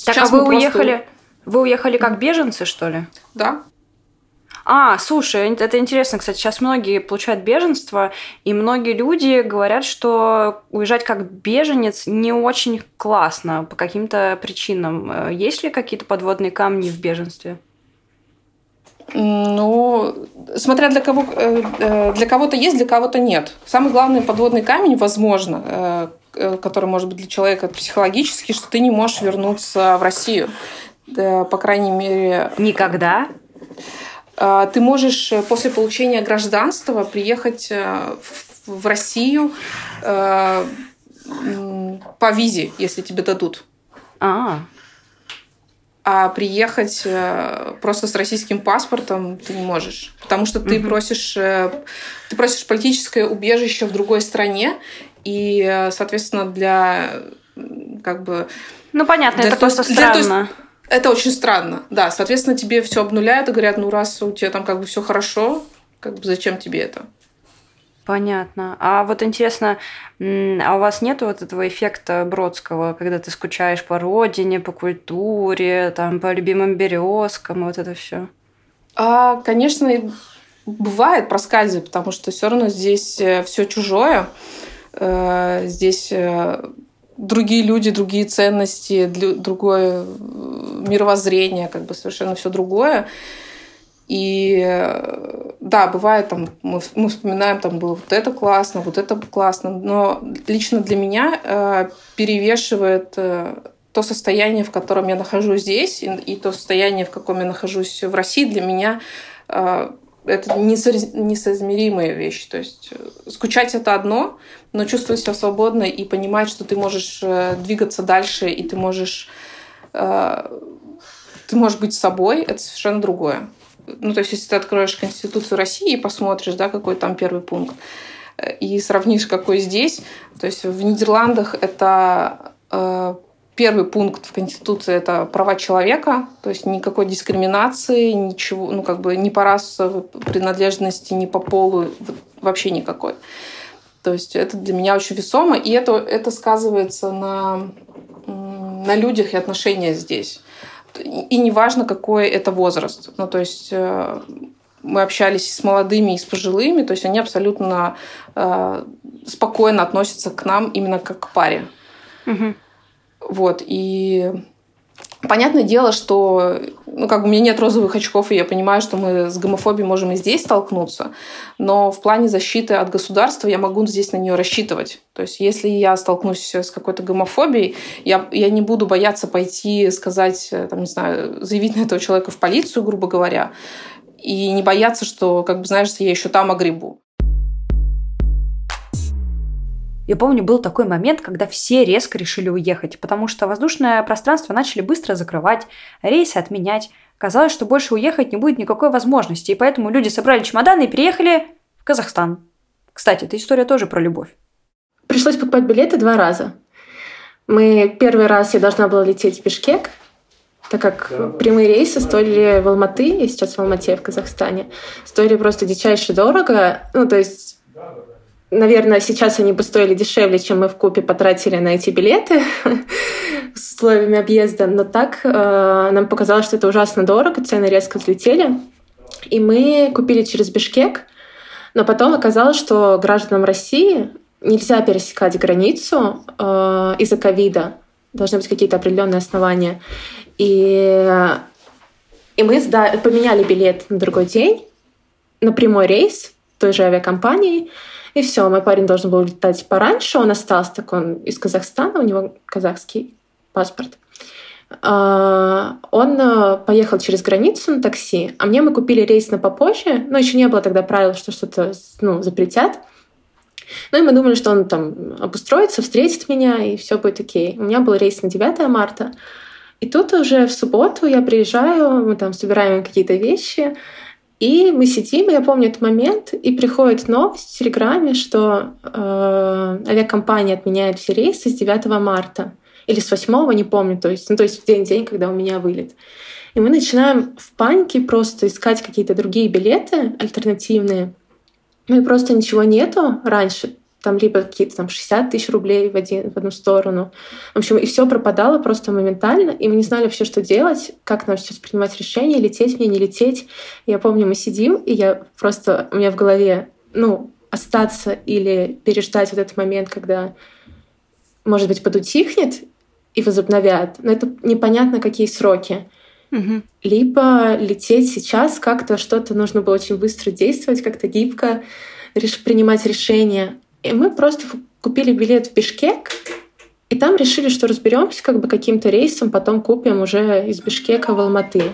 так, а вы уехали? Вы уехали как беженцы, что ли? Да. А, слушай, это интересно, кстати, сейчас многие получают беженство, и многие люди говорят, что уезжать как беженец не очень классно по каким-то причинам. Э, есть ли какие-то подводные камни в беженстве? Ну, смотря для кого, э, э, для кого-то есть, для кого-то нет. Самый главный подводный камень, возможно, который может быть для человека психологический, что ты не можешь вернуться в Россию. По крайней мере... Никогда? Ты можешь после получения гражданства приехать в Россию по визе, если тебе дадут. А, а приехать э, просто с российским паспортом ты не можешь, потому что ты угу. просишь э, ты просишь политическое убежище в другой стране и, э, соответственно, для как бы ну понятно, это просто странно. Это очень странно, да. Соответственно, тебе все обнуляют и говорят, ну раз у тебя там как бы все хорошо, как бы зачем тебе это? Понятно. А вот интересно, а у вас нет вот этого эффекта Бродского, когда ты скучаешь по родине, по культуре, там, по любимым березкам, вот это все? А, конечно, бывает проскальзывает, потому что все равно здесь э, все чужое. Э, здесь э, другие люди, другие ценности, другое мировоззрение, как бы совершенно все другое. И да, бывает там, мы, мы вспоминаем, там было вот это классно, вот это классно, но лично для меня э, перевешивает э, то состояние, в котором я нахожусь здесь, и, и то состояние, в каком я нахожусь в России, для меня э, это несоизмеримые вещи. То есть э, скучать это одно, но чувствовать себя свободно и понимать, что ты можешь э, двигаться дальше, и ты можешь, э, ты можешь быть собой, это совершенно другое ну, то есть, если ты откроешь Конституцию России и посмотришь, да, какой там первый пункт, и сравнишь, какой здесь, то есть в Нидерландах это первый пункт в Конституции это права человека, то есть никакой дискриминации, ничего, ну как бы ни по расовой принадлежности, ни по полу, вообще никакой. То есть это для меня очень весомо, и это, это сказывается на, на людях и отношениях здесь и неважно, какой это возраст. Ну, то есть э, мы общались с молодыми и с пожилыми, то есть они абсолютно э, спокойно относятся к нам именно как к паре. Угу. Вот, и Понятное дело, что ну, как бы у меня нет розовых очков, и я понимаю, что мы с гомофобией можем и здесь столкнуться, но в плане защиты от государства я могу здесь на нее рассчитывать. То есть если я столкнусь с какой-то гомофобией, я, я не буду бояться пойти сказать, там, не знаю, заявить на этого человека в полицию, грубо говоря, и не бояться, что, как бы, знаешь, я еще там огребу. Я помню, был такой момент, когда все резко решили уехать, потому что воздушное пространство начали быстро закрывать, рейсы отменять. Казалось, что больше уехать не будет никакой возможности, и поэтому люди собрали чемоданы и переехали в Казахстан. Кстати, эта история тоже про любовь. Пришлось покупать билеты два раза. Мы первый раз я должна была лететь в Бишкек, так как прямые рейсы стоили в Алматы, я сейчас в Алмате, в Казахстане, стоили просто дичайше дорого. Ну, то есть Наверное, сейчас они бы стоили дешевле, чем мы в купе потратили на эти билеты с условиями объезда. Но так э, нам показалось, что это ужасно дорого, цены резко взлетели. И мы купили через Бишкек, но потом оказалось, что гражданам России нельзя пересекать границу э, из-за ковида. Должны быть какие-то определенные основания. И, и мы сда- поменяли билет на другой день на прямой рейс той же авиакомпании. И все, мой парень должен был летать пораньше, он остался, так он из Казахстана, у него казахский паспорт. А, он э, поехал через границу на такси, а мне мы купили рейс на попозже, но еще не было тогда правил, что что-то ну, запретят. Ну и мы думали, что он там обустроится, встретит меня, и все будет окей. У меня был рейс на 9 марта. И тут уже в субботу я приезжаю, мы там собираем какие-то вещи, и мы сидим, я помню этот момент, и приходит новость в Телеграме, что э, авиакомпания отменяет все рейсы с 9 марта. Или с 8, не помню, то есть, ну, то есть в день-день, когда у меня вылет. И мы начинаем в панике просто искать какие-то другие билеты альтернативные. Ну и просто ничего нету раньше там либо какие-то там 60 тысяч рублей в, один, в одну сторону. В общем, и все пропадало просто моментально, и мы не знали вообще, что делать, как нам сейчас принимать решение, лететь мне, не лететь. Я помню, мы сидим, и я просто, у меня в голове, ну, остаться или переждать вот этот момент, когда, может быть, подутихнет и возобновят, но это непонятно, какие сроки. Угу. Либо лететь сейчас как-то что-то нужно было очень быстро действовать, как-то гибко принимать решения. И мы просто купили билет в Бишкек, и там решили, что разберемся как бы каким-то рейсом, потом купим уже из Бишкека в Алматы.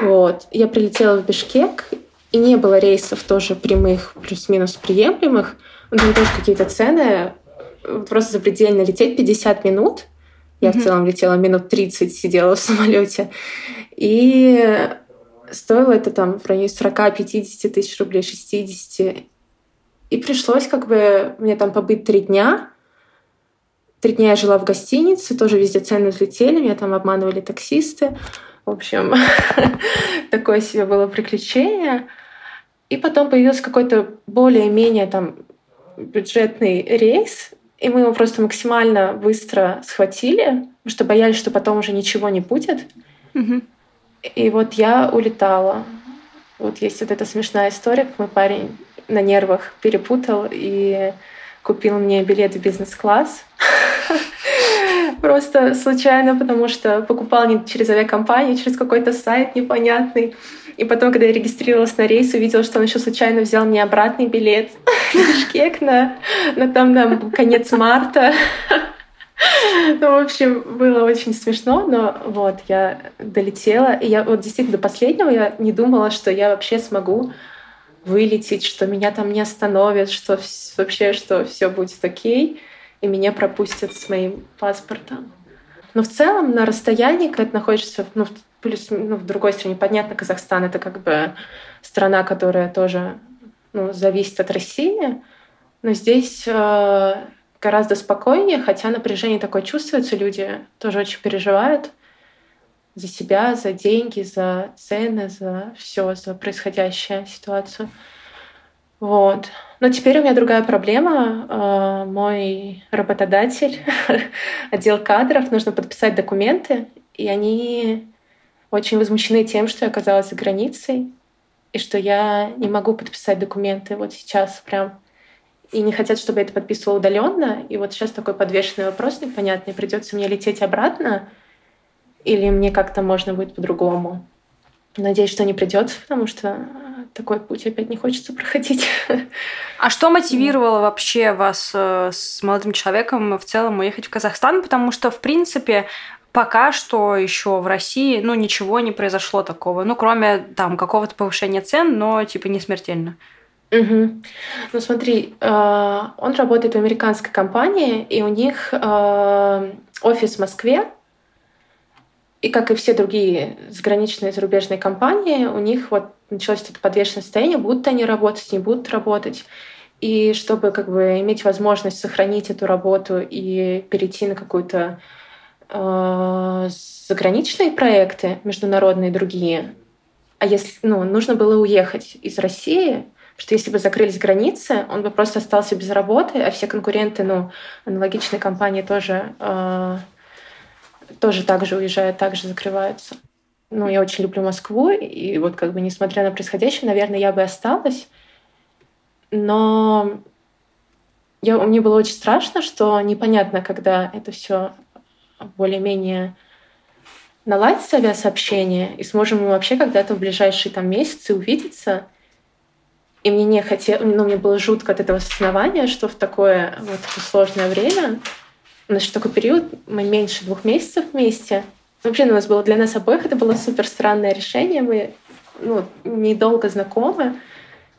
Вот. Я прилетела в Бишкек, и не было рейсов тоже прямых, плюс-минус приемлемых. Там тоже какие-то цены. Просто запредельно лететь 50 минут — я mm-hmm. в целом летела минут 30, сидела в самолете. И стоило это там в районе 40-50 тысяч рублей, 60. И пришлось как бы мне там побыть три дня. Три дня я жила в гостинице, тоже везде цены взлетели, меня там обманывали таксисты. В общем, такое себе было приключение. И потом появился какой-то более-менее там бюджетный рейс, и мы его просто максимально быстро схватили, потому что боялись, что потом уже ничего не будет. Угу. И вот я улетала. Вот есть вот эта смешная история, как мой парень на нервах перепутал и купил мне билет в бизнес-класс. Просто случайно, потому что покупал не через авиакомпанию, а через какой-то сайт непонятный. И потом, когда я регистрировалась на рейс, увидела, что он еще случайно взял мне обратный билет в Бишкек на, на там на конец марта. Ну, в общем, было очень смешно, но вот, я долетела. И я вот действительно до последнего я не думала, что я вообще смогу вылететь, что меня там не остановят, что вообще, что все будет окей, и меня пропустят с моим паспортом. Но в целом на расстоянии, когда ты находишься ну, плюс ну, в другой стране, понятно, Казахстан это как бы страна, которая тоже ну, зависит от России, но здесь э, гораздо спокойнее, хотя напряжение такое чувствуется, люди тоже очень переживают за себя, за деньги, за цены, за все, за происходящую ситуацию. Вот. Но теперь у меня другая проблема. Э, мой работодатель, отдел кадров, нужно подписать документы, и они очень возмущены тем, что я оказалась за границей, и что я не могу подписать документы вот сейчас прям. И не хотят, чтобы я это подписывала удаленно. И вот сейчас такой подвешенный вопрос непонятный. Придется мне лететь обратно или мне как-то можно будет по-другому? Надеюсь, что не придется, потому что такой путь опять не хочется проходить. А что мотивировало вообще вас э, с молодым человеком в целом уехать в Казахстан? Потому что, в принципе, пока что еще в России, ну, ничего не произошло такого. Ну, кроме там какого-то повышения цен, но типа не смертельно. Угу. Ну смотри, э, он работает в американской компании, и у них э, офис в Москве, и как и все другие заграничные зарубежные компании, у них вот началось это подвешенное состояние, будут они работать, не будут работать. И чтобы как бы иметь возможность сохранить эту работу и перейти на какую-то э, заграничные проекты, международные другие, а если ну, нужно было уехать из России, что если бы закрылись границы, он бы просто остался без работы, а все конкуренты, ну, аналогичные компании тоже э, тоже так же уезжают, так же закрываются. Ну, я очень люблю Москву, и вот как бы несмотря на происходящее, наверное, я бы осталась. Но я, мне было очень страшно, что непонятно, когда это все более-менее наладится авиасообщение, и сможем мы вообще когда-то в ближайшие там месяцы увидеться. И мне не хотелось, ну, мне было жутко от этого осознавания, что в такое вот сложное время у нас еще такой период, мы меньше двух месяцев вместе. Вообще у нас было для нас обоих это было супер странное решение. Мы ну, недолго знакомы.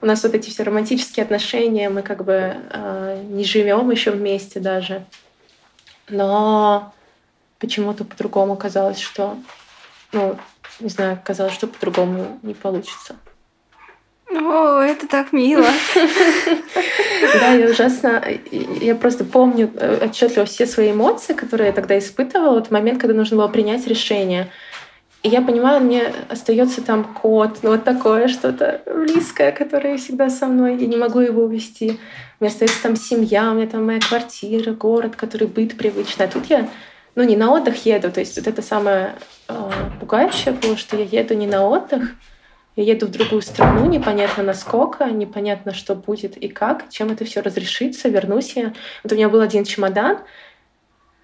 У нас вот эти все романтические отношения, мы как бы э, не живем еще вместе даже. Но почему-то по-другому казалось, что, ну, не знаю, казалось, что по-другому не получится. О, это так мило. Да, я ужасно... Я просто помню э, отчетливо все свои эмоции, которые я тогда испытывала, в момент, когда нужно было принять решение. И я понимаю, мне остается там кот, ну вот такое что-то близкое, которое всегда со мной. Я не могу его увести. У меня остается там семья, у меня там моя квартира, город, который быт привычный. А тут я ну, не на отдых еду. То есть вот это самое э, пугающее было, что я еду не на отдых, я еду в другую страну, непонятно насколько, непонятно, что будет и как, чем это все разрешится, вернусь я. Вот у меня был один чемодан,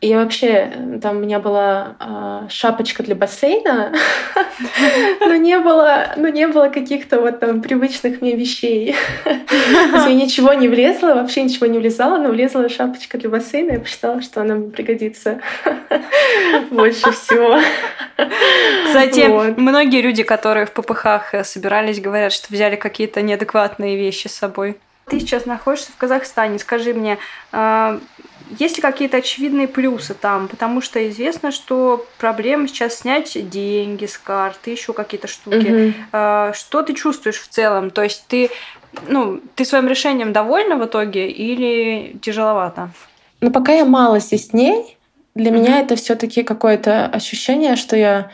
И вообще, там у меня была э, шапочка для бассейна, но не было, но не было каких-то вот там привычных мне вещей. Я ничего не влезла, вообще ничего не влезала, но влезла шапочка для бассейна, я посчитала, что она мне пригодится больше всего. Кстати, вот. многие люди, которые в ППХ э, собирались, говорят, что взяли какие-то неадекватные вещи с собой. Ты сейчас находишься в Казахстане. Скажи мне, э, есть ли какие-то очевидные плюсы там? Потому что известно, что проблема сейчас снять деньги с карты, еще какие-то штуки. Угу. Что ты чувствуешь в целом? То есть ты, ну, ты своим решением довольна в итоге или тяжеловато? Ну, пока я мало здесь дней, для угу. меня это все-таки какое-то ощущение, что я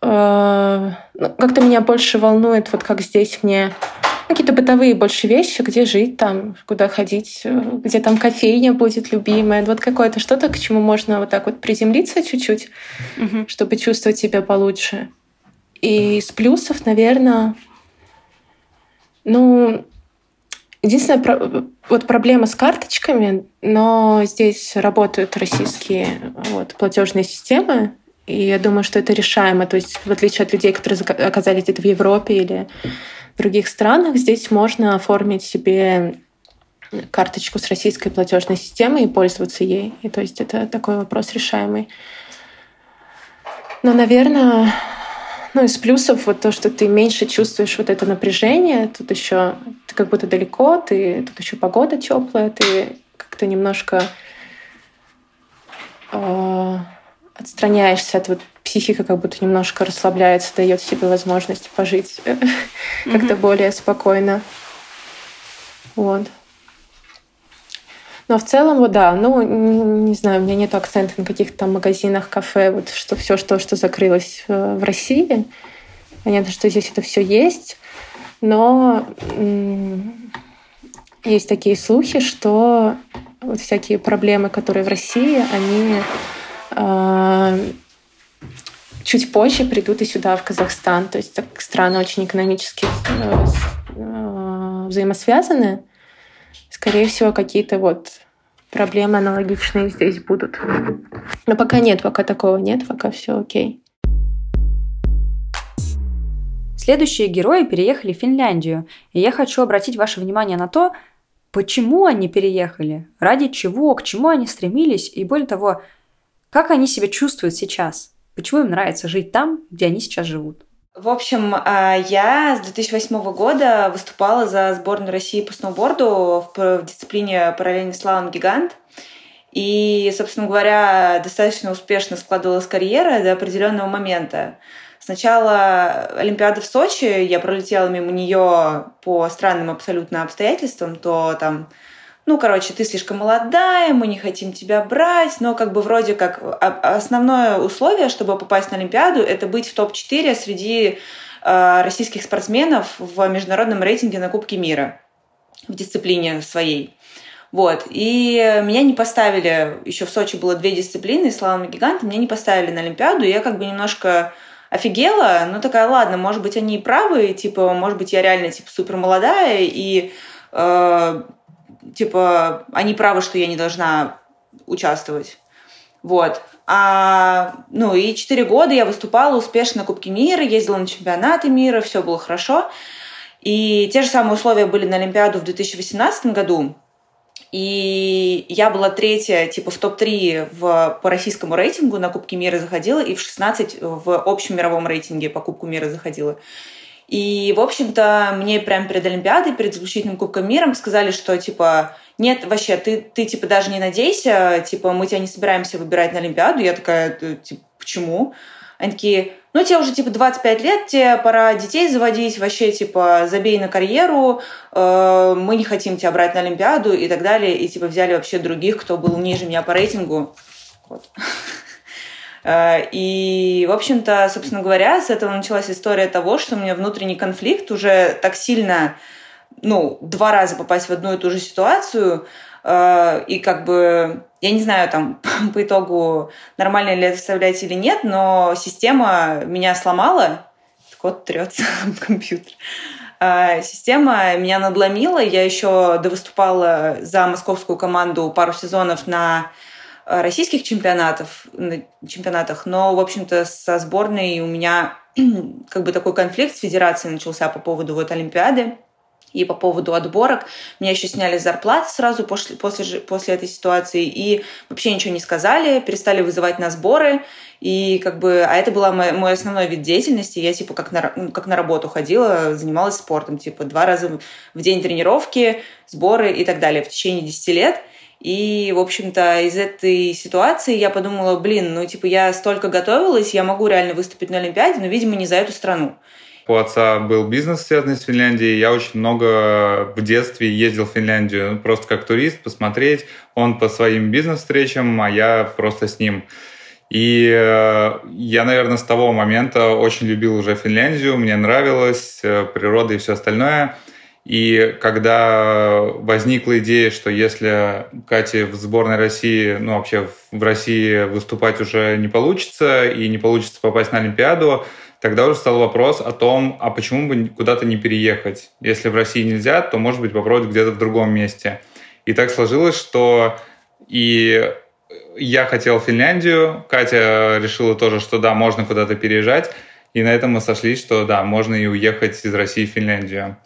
э, ну, как-то меня больше волнует, вот как здесь мне какие-то бытовые больше вещи, где жить там, куда ходить, э, где там кофейня будет любимая. Вот какое-то что-то, к чему можно вот так вот приземлиться чуть-чуть, угу. чтобы чувствовать себя получше. И из плюсов, наверное, ну, единственная вот проблема с карточками, но здесь работают российские вот, платежные системы, и я думаю, что это решаемо. То есть, в отличие от людей, которые оказались где-то в Европе или в других странах, здесь можно оформить себе карточку с российской платежной системой и пользоваться ей. И то есть это такой вопрос решаемый. Но, наверное, ну, из плюсов вот то, что ты меньше чувствуешь вот это напряжение. Тут еще ты как будто далеко, ты тут еще погода теплая, ты как-то немножко э, отстраняешься от вот психика как будто немножко расслабляется, дает себе возможность пожить как-то более спокойно. Вот. Но в целом, вот да, ну, не знаю, у меня нет акцента на каких-то там магазинах, кафе, вот что все, что, что закрылось э, в России. Понятно, что здесь это все есть, но есть такие слухи, что вот всякие проблемы, которые в России, они чуть позже придут и сюда, в Казахстан. То есть так страны очень экономически э, э, взаимосвязаны. Скорее всего, какие-то вот проблемы аналогичные здесь будут. Но пока нет, пока такого нет, пока все окей. Следующие герои переехали в Финляндию, и я хочу обратить ваше внимание на то, почему они переехали, ради чего, к чему они стремились, и более того, как они себя чувствуют сейчас. Почему им нравится жить там, где они сейчас живут? В общем, а, я с 2008 года выступала за сборную России по сноуборду в дисциплине параллельный слалом гигант. И, собственно говоря, достаточно успешно складывалась карьера до определенного момента. Сначала Олимпиада в Сочи, я пролетела мимо нее по странным абсолютно обстоятельствам, то там ну, короче, ты слишком молодая, мы не хотим тебя брать, но как бы вроде как основное условие, чтобы попасть на Олимпиаду, это быть в топ-4 среди э, российских спортсменов в международном рейтинге на Кубке мира в дисциплине своей. Вот. И меня не поставили, еще в Сочи было две дисциплины, слалом и гигант, меня не поставили на Олимпиаду, я как бы немножко офигела, ну такая, ладно, может быть, они и правы, типа, может быть, я реально, типа, супер молодая, и э, типа, они правы, что я не должна участвовать. Вот. А, ну, и четыре года я выступала успешно на Кубке мира, ездила на чемпионаты мира, все было хорошо. И те же самые условия были на Олимпиаду в 2018 году. И я была третья, типа, в топ-3 в, по российскому рейтингу на Кубке мира заходила, и в 16 в общем мировом рейтинге по Кубку мира заходила. И, в общем-то, мне прямо перед Олимпиадой, перед заключительным Кубком мира сказали, что, типа, нет, вообще, ты, ты, типа, даже не надейся, типа, мы тебя не собираемся выбирать на Олимпиаду. Я такая, «Э, типа, почему? Они такие, ну, тебе уже, типа, 25 лет, тебе пора детей заводить, вообще, типа, забей на карьеру, э, мы не хотим тебя брать на Олимпиаду и так далее. И, типа, взяли вообще других, кто был ниже меня по рейтингу. Вот. Э, и, в общем-то, собственно говоря, с этого началась история того, что у меня внутренний конфликт уже так сильно, ну, два раза попасть в одну и ту же ситуацию, э, и как бы, я не знаю, там, по итогу, нормально ли это вставлять или нет, но система меня сломала, код трется об компьютер. Э, система меня надломила. Я еще довыступала за московскую команду пару сезонов на российских чемпионатов, чемпионатах, но, в общем-то, со сборной у меня как бы такой конфликт с федерацией начался по поводу вот Олимпиады. И по поводу отборок, меня еще сняли зарплаты сразу после, после, после этой ситуации, и вообще ничего не сказали, перестали вызывать на сборы, и как бы, а это была мой, мой основной вид деятельности, я типа как на, как на работу ходила, занималась спортом, типа два раза в день тренировки, сборы и так далее. В течение 10 лет, и, в общем-то, из этой ситуации я подумала, блин, ну, типа, я столько готовилась, я могу реально выступить на Олимпиаде, но, видимо, не за эту страну у отца был бизнес, связанный с Финляндией. Я очень много в детстве ездил в Финляндию ну, просто как турист, посмотреть. Он по своим бизнес-встречам, а я просто с ним. И э, я, наверное, с того момента очень любил уже Финляндию, мне нравилась э, природа и все остальное. И когда возникла идея, что если Кате в сборной России, ну вообще в России выступать уже не получится, и не получится попасть на Олимпиаду, тогда уже стал вопрос о том, а почему бы куда-то не переехать? Если в России нельзя, то, может быть, попробовать где-то в другом месте. И так сложилось, что и я хотел Финляндию, Катя решила тоже, что да, можно куда-то переезжать, и на этом мы сошлись, что да, можно и уехать из России в Финляндию.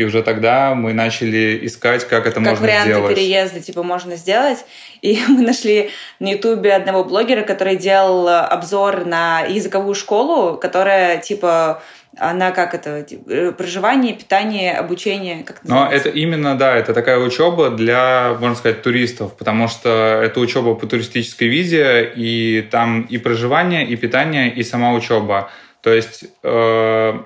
И уже тогда мы начали искать, как это как можно варианты сделать. переезда, типа, можно сделать. И мы нашли на Ютубе одного блогера, который делал обзор на языковую школу, которая, типа, она как это, типа, э, проживание, питание, обучение, как Но это именно, да, это такая учеба для, можно сказать, туристов, потому что это учеба по туристической визе, и там и проживание, и питание, и сама учеба. То есть э,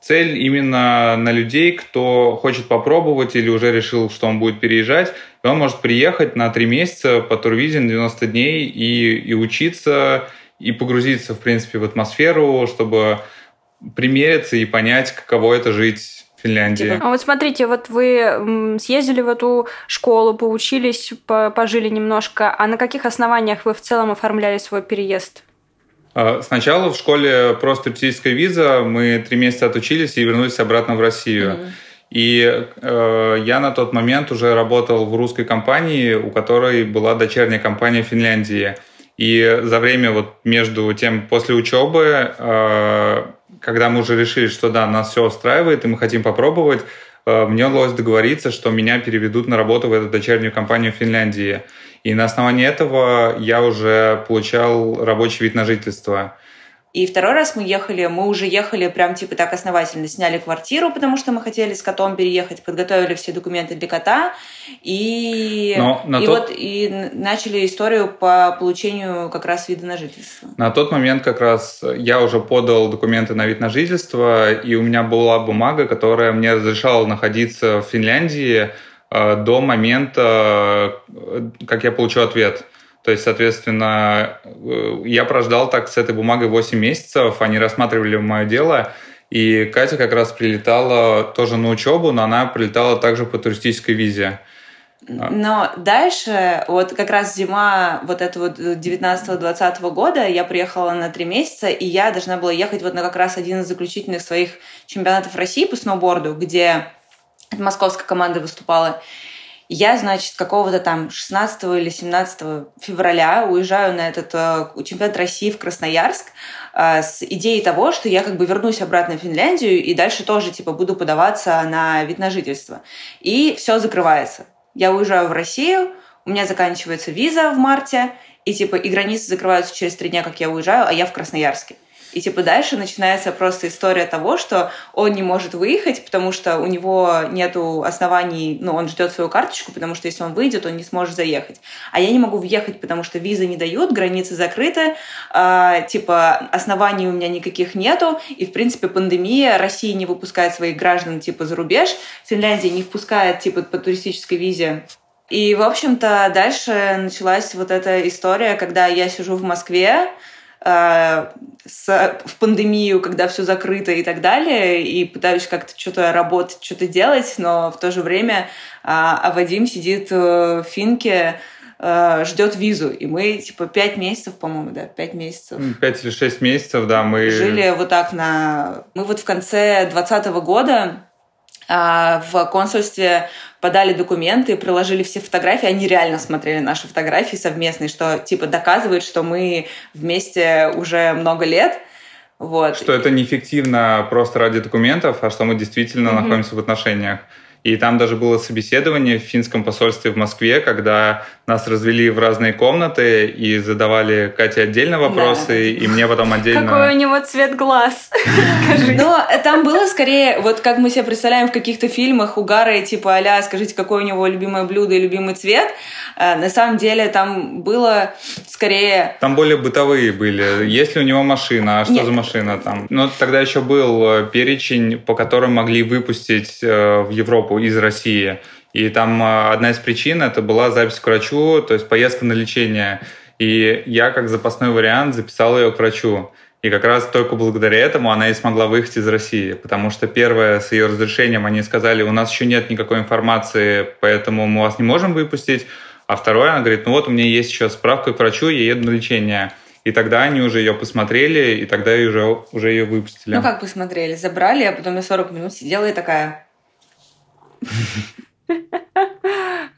цель именно на людей, кто хочет попробовать или уже решил, что он будет переезжать, и он может приехать на три месяца по турвизе на 90 дней и, и учиться, и погрузиться, в принципе, в атмосферу, чтобы примериться и понять, каково это жить в Финляндии. А вот смотрите, вот вы съездили в эту школу, поучились, пожили немножко, а на каких основаниях вы в целом оформляли свой переезд? А, сначала в школе просто туристическая виза, мы три месяца отучились и вернулись обратно в Россию. Mm-hmm. И э, я на тот момент уже работал в русской компании, у которой была дочерняя компания в Финляндии. И за время вот между тем, после учебы, э, когда мы уже решили, что да, нас все устраивает, и мы хотим попробовать, э, мне удалось договориться, что меня переведут на работу в эту дочернюю компанию в Финляндии. И на основании этого я уже получал рабочий вид на жительство. И второй раз мы ехали, мы уже ехали прям типа так основательно, сняли квартиру, потому что мы хотели с котом переехать, подготовили все документы для кота, и, Но и тот... вот и начали историю по получению как раз вида на жительство. На тот момент как раз я уже подал документы на вид на жительство, и у меня была бумага, которая мне разрешала находиться в Финляндии до момента, э, как я получу ответ. То есть, соответственно, э, я прождал так с этой бумагой 8 месяцев, они рассматривали мое дело, и Катя как раз прилетала тоже на учебу, но она прилетала также по туристической визе. Но дальше, вот как раз зима вот этого 19-20 года, я приехала на три месяца, и я должна была ехать вот на как раз один из заключительных своих чемпионатов России по сноуборду, где от московской команды выступала. Я, значит, какого-то там 16 или 17 февраля уезжаю на этот э, чемпионат России в Красноярск э, с идеей того, что я как бы вернусь обратно в Финляндию и дальше тоже типа буду подаваться на вид на жительство. И все закрывается. Я уезжаю в Россию, у меня заканчивается виза в марте, и типа и границы закрываются через три дня, как я уезжаю, а я в Красноярске. И типа дальше начинается просто история того, что он не может выехать, потому что у него нету оснований, ну, он ждет свою карточку, потому что если он выйдет, он не сможет заехать. А я не могу въехать, потому что визы не дают, границы закрыты, э, типа оснований у меня никаких нету, и в принципе пандемия, Россия не выпускает своих граждан типа за рубеж, Финляндия не впускает типа по туристической визе. И, в общем-то, дальше началась вот эта история, когда я сижу в Москве, Э, с, в пандемию, когда все закрыто и так далее, и пытаюсь как-то что-то работать, что-то делать, но в то же время а, а Вадим сидит в Финке, э, ждет визу. И мы, типа, пять месяцев, по-моему, да, пять месяцев. Пять или шесть месяцев, да, мы... Жили вот так на... Мы вот в конце двадцатого года в консульстве подали документы, приложили все фотографии, они реально смотрели наши фотографии совместные, что типа доказывает, что мы вместе уже много лет. Вот. Что это неэффективно просто ради документов, а что мы действительно mm-hmm. находимся в отношениях. И там даже было собеседование в финском посольстве в Москве, когда нас развели в разные комнаты и задавали Кате отдельно вопросы, да. и мне потом отдельно... Какой у него цвет глаз? Но там было скорее, вот как мы себе представляем в каких-то фильмах угары, типа а скажите, какое у него любимое блюдо и любимый цвет. Э, на самом деле там было скорее... Там более бытовые были. Есть ли у него машина? А что Нет. за машина там? Ну, тогда еще был э, перечень, по которым могли выпустить э, в Европу из России. И там а, одна из причин это была запись к врачу, то есть поездка на лечение. И я как запасной вариант записал ее к врачу. И как раз только благодаря этому она и смогла выехать из России. Потому что первое, с ее разрешением они сказали, у нас еще нет никакой информации, поэтому мы вас не можем выпустить. А второе, она говорит, ну вот у меня есть еще справка к врачу, я еду на лечение. И тогда они уже ее посмотрели, и тогда уже, уже ее выпустили. Ну как посмотрели? Забрали, а потом я 40 минут сидела и такая,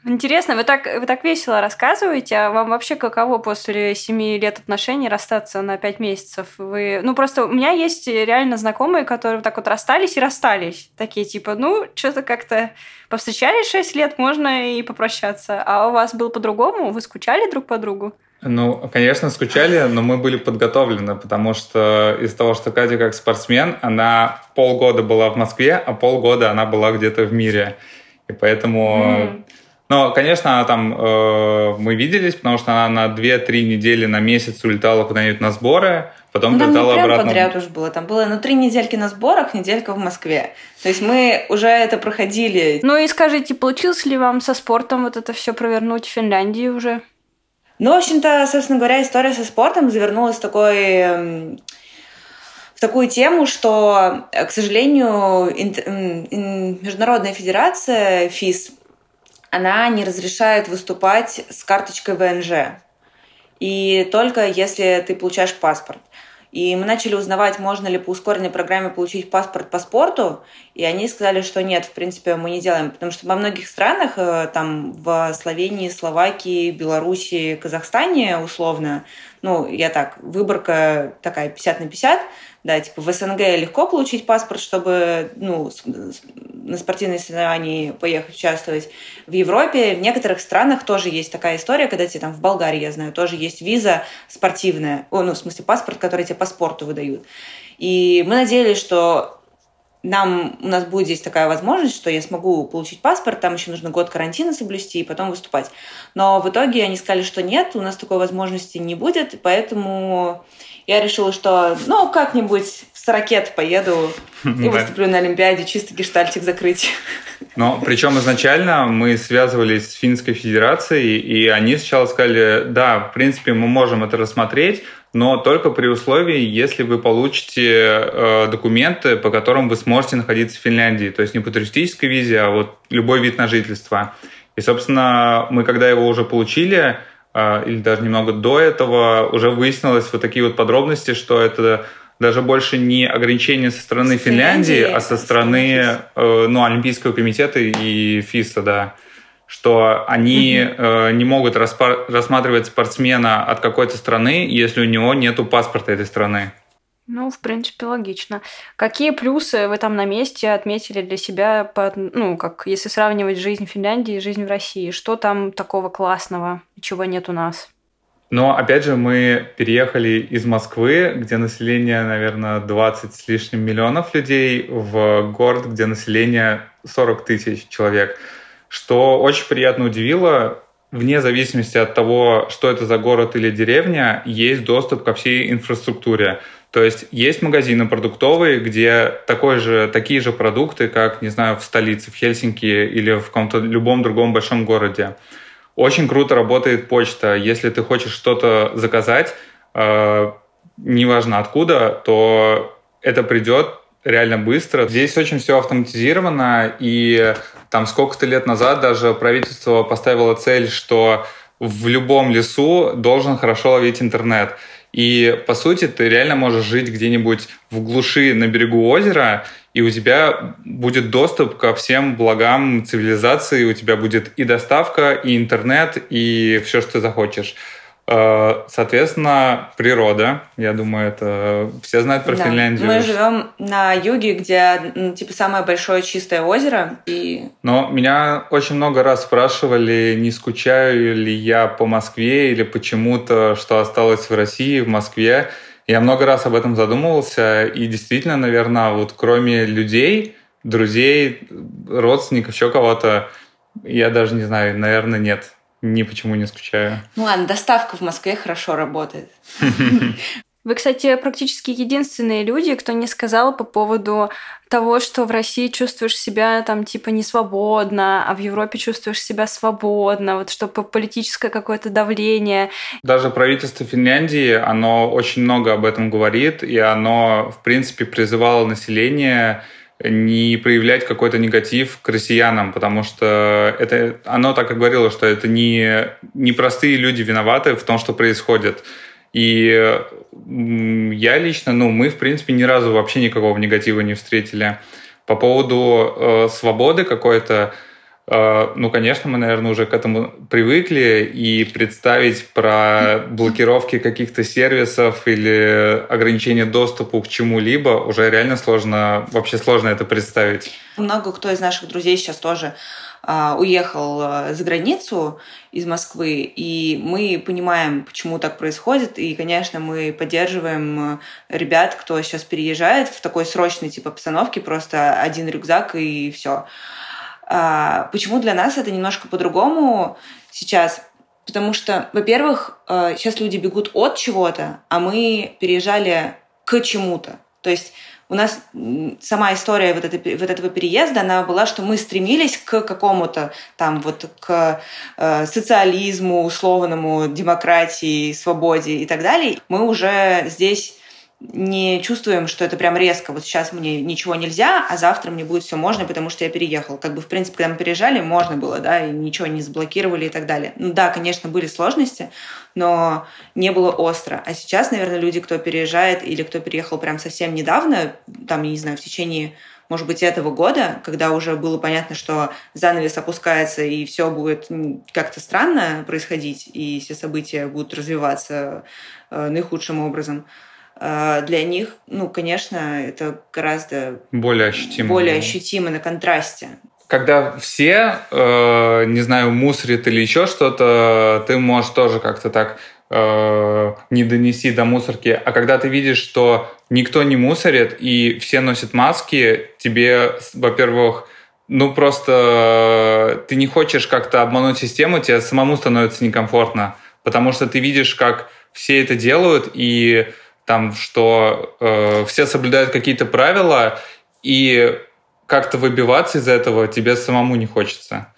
Интересно, вы так, вы так весело рассказываете, а вам вообще каково после семи лет отношений расстаться на пять месяцев? Вы, ну просто у меня есть реально знакомые, которые так вот расстались и расстались. Такие типа, ну, что-то как-то повстречались шесть лет, можно и попрощаться. А у вас было по-другому? Вы скучали друг по другу? Ну, конечно, скучали, но мы были подготовлены, потому что из-за того, что Катя как спортсмен, она полгода была в Москве, а полгода она была где-то в мире. И поэтому... Mm. Но, конечно, она там э, мы виделись, потому что она на 2-3 недели на месяц улетала куда-нибудь на сборы, потом ну, летала не прям подряд уже было. Там было ну, три недельки на сборах, неделька в Москве. То есть мы уже это проходили. Ну и скажите, получилось ли вам со спортом вот это все провернуть в Финляндии уже? Ну, в общем-то, собственно говоря, история со спортом завернулась в такой эм, в такую тему, что, э, к сожалению, Международная федерация ФИС, она не разрешает выступать с карточкой ВНЖ. И только если ты получаешь паспорт. И мы начали узнавать, можно ли по ускоренной программе получить паспорт по спорту, и они сказали, что нет, в принципе, мы не делаем, потому что во многих странах, э, там в Словении, Словакии, Белоруссии, Казахстане условно, ну, я так, выборка такая 50 на 50, да, типа в СНГ легко получить паспорт, чтобы ну, на спортивные соревнования поехать участвовать. В Европе, в некоторых странах тоже есть такая история, когда тебе там в Болгарии, я знаю, тоже есть виза спортивная, о, ну, в смысле паспорт, который тебе по спорту выдают. И мы надеялись, что нам, у нас будет здесь такая возможность, что я смогу получить паспорт, там еще нужно год карантина соблюсти и потом выступать. Но в итоге они сказали, что нет, у нас такой возможности не будет, поэтому я решила, что ну как-нибудь с ракет поеду и выступлю на Олимпиаде, чисто гештальтик закрыть. Но причем изначально мы связывались с Финской Федерацией, и они сначала сказали, да, в принципе, мы можем это рассмотреть, но только при условии, если вы получите э, документы, по которым вы сможете находиться в Финляндии. То есть не по туристической визе, а вот любой вид на жительство. И, собственно, мы когда его уже получили, или даже немного до этого, уже выяснилось вот такие вот подробности, что это даже больше не ограничение со стороны Финляндии, Финляндии а со стороны э, ну, Олимпийского комитета и ФИСа, да что они угу. э, не могут рассматривать спортсмена от какой-то страны, если у него нету паспорта этой страны. Ну, в принципе, логично. Какие плюсы вы там на месте отметили для себя, по, ну, как если сравнивать жизнь в Финляндии и жизнь в России? Что там такого классного, чего нет у нас? Но, опять же, мы переехали из Москвы, где население, наверное, 20 с лишним миллионов людей, в город, где население 40 тысяч человек – что очень приятно удивило, вне зависимости от того, что это за город или деревня, есть доступ ко всей инфраструктуре. То есть есть магазины продуктовые, где такой же, такие же продукты, как, не знаю, в столице, в Хельсинки или в каком-то любом другом большом городе. Очень круто работает почта. Если ты хочешь что-то заказать, э, неважно откуда, то это придет реально быстро. Здесь очень все автоматизировано, и там сколько-то лет назад даже правительство поставило цель, что в любом лесу должен хорошо ловить интернет. И, по сути, ты реально можешь жить где-нибудь в глуши на берегу озера, и у тебя будет доступ ко всем благам цивилизации, у тебя будет и доставка, и интернет, и все, что захочешь. Э, соответственно, природа, я думаю, это все знают про Да. Финляндию. Мы живем на юге, где типа самое большое чистое озеро, и Но меня очень много раз спрашивали, не скучаю ли я по Москве или почему-то, что осталось в России, в Москве. Я много раз об этом задумывался, и действительно, наверное, вот кроме людей, друзей, родственников, еще кого-то, я даже не знаю, наверное, нет. Ни почему не скучаю. ну ладно, доставка в Москве хорошо работает. Вы, кстати, практически единственные люди, кто не сказал по поводу того, что в России чувствуешь себя там типа не свободно, а в Европе чувствуешь себя свободно, вот что по- политическое какое-то давление. Даже правительство Финляндии, оно очень много об этом говорит, и оно, в принципе, призывало население не проявлять какой-то негатив к россиянам, потому что это, оно так и говорило, что это не, не простые люди виноваты в том, что происходит. И я лично, ну, мы, в принципе, ни разу вообще никакого негатива не встретили. По поводу э, свободы какой-то, ну, конечно, мы, наверное, уже к этому привыкли, и представить про блокировки каких-то сервисов или ограничение доступа к чему-либо уже реально сложно, вообще сложно это представить. Много кто из наших друзей сейчас тоже а, уехал а, за границу из Москвы, и мы понимаем, почему так происходит, и, конечно, мы поддерживаем а, ребят, кто сейчас переезжает в такой срочной типа обстановке, просто один рюкзак и все. Почему для нас это немножко по-другому сейчас? Потому что, во-первых, а, сейчас люди бегут от чего-то, а мы переезжали к чему-то. То есть у нас сама история вот, этой- вот этого переезда, она была, что мы стремились к какому-то там вот к э, социализму условному, демократии, свободе и так далее. Мы уже здесь не чувствуем, что это прям резко. Вот сейчас мне ничего нельзя, а завтра мне будет все можно, потому что я переехал. Как бы, в принципе, когда мы переезжали, можно было, да, и ничего не заблокировали и так далее. Ну да, конечно, были сложности, но не было остро. А сейчас, наверное, люди, кто переезжает или кто переехал прям совсем недавно, там, я не знаю, в течение может быть, этого года, когда уже было понятно, что занавес опускается и все будет как-то странно происходить, и все события будут развиваться э, наихудшим образом, для них, ну, конечно, это гораздо Более ощутимо. более ощутимо на контрасте. Когда все, э, не знаю, мусорят или еще что-то, ты можешь тоже как-то так э, не донести до мусорки. А когда ты видишь, что никто не мусорит и все носят маски, тебе, во-первых, ну просто э, ты не хочешь как-то обмануть систему, тебе самому становится некомфортно, потому что ты видишь, как все это делают и там, что э, все соблюдают какие-то правила, и как-то выбиваться из этого тебе самому не хочется.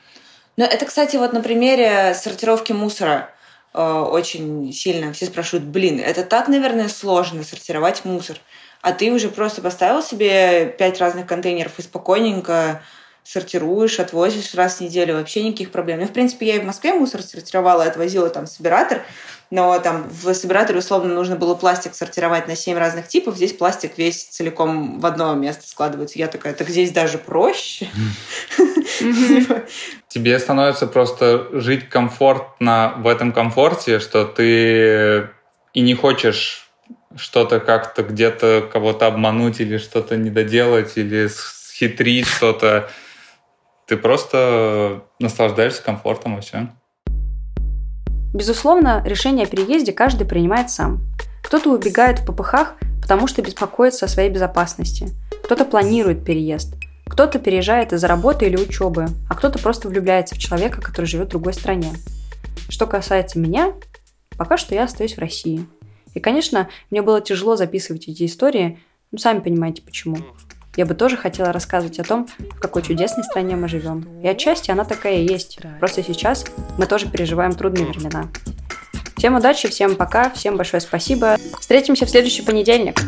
Но это, кстати, вот на примере сортировки мусора э, очень сильно все спрашивают, блин, это так, наверное, сложно сортировать мусор. А ты уже просто поставил себе пять разных контейнеров и спокойненько сортируешь, отвозишь раз в неделю, вообще никаких проблем. Ну, в принципе, я и в Москве мусор сортировала, отвозила там собиратор, но там в собираторе условно нужно было пластик сортировать на семь разных типов, здесь пластик весь целиком в одно место складывается. Я такая, так здесь даже проще. Тебе становится просто жить комфортно в этом комфорте, что ты и не хочешь что-то как-то где-то кого-то обмануть или что-то недоделать или схитрить что-то. Ты просто наслаждаешься комфортом и все. Безусловно, решение о переезде каждый принимает сам. Кто-то убегает в попыхах, потому что беспокоится о своей безопасности. Кто-то планирует переезд. Кто-то переезжает из-за работы или учебы, а кто-то просто влюбляется в человека, который живет в другой стране. Что касается меня, пока что я остаюсь в России. И, конечно, мне было тяжело записывать эти истории, ну, сами понимаете почему. Я бы тоже хотела рассказывать о том, в какой чудесной стране мы живем. И отчасти она такая и есть. Просто сейчас мы тоже переживаем трудные времена. Всем удачи, всем пока, всем большое спасибо. Встретимся в следующий понедельник.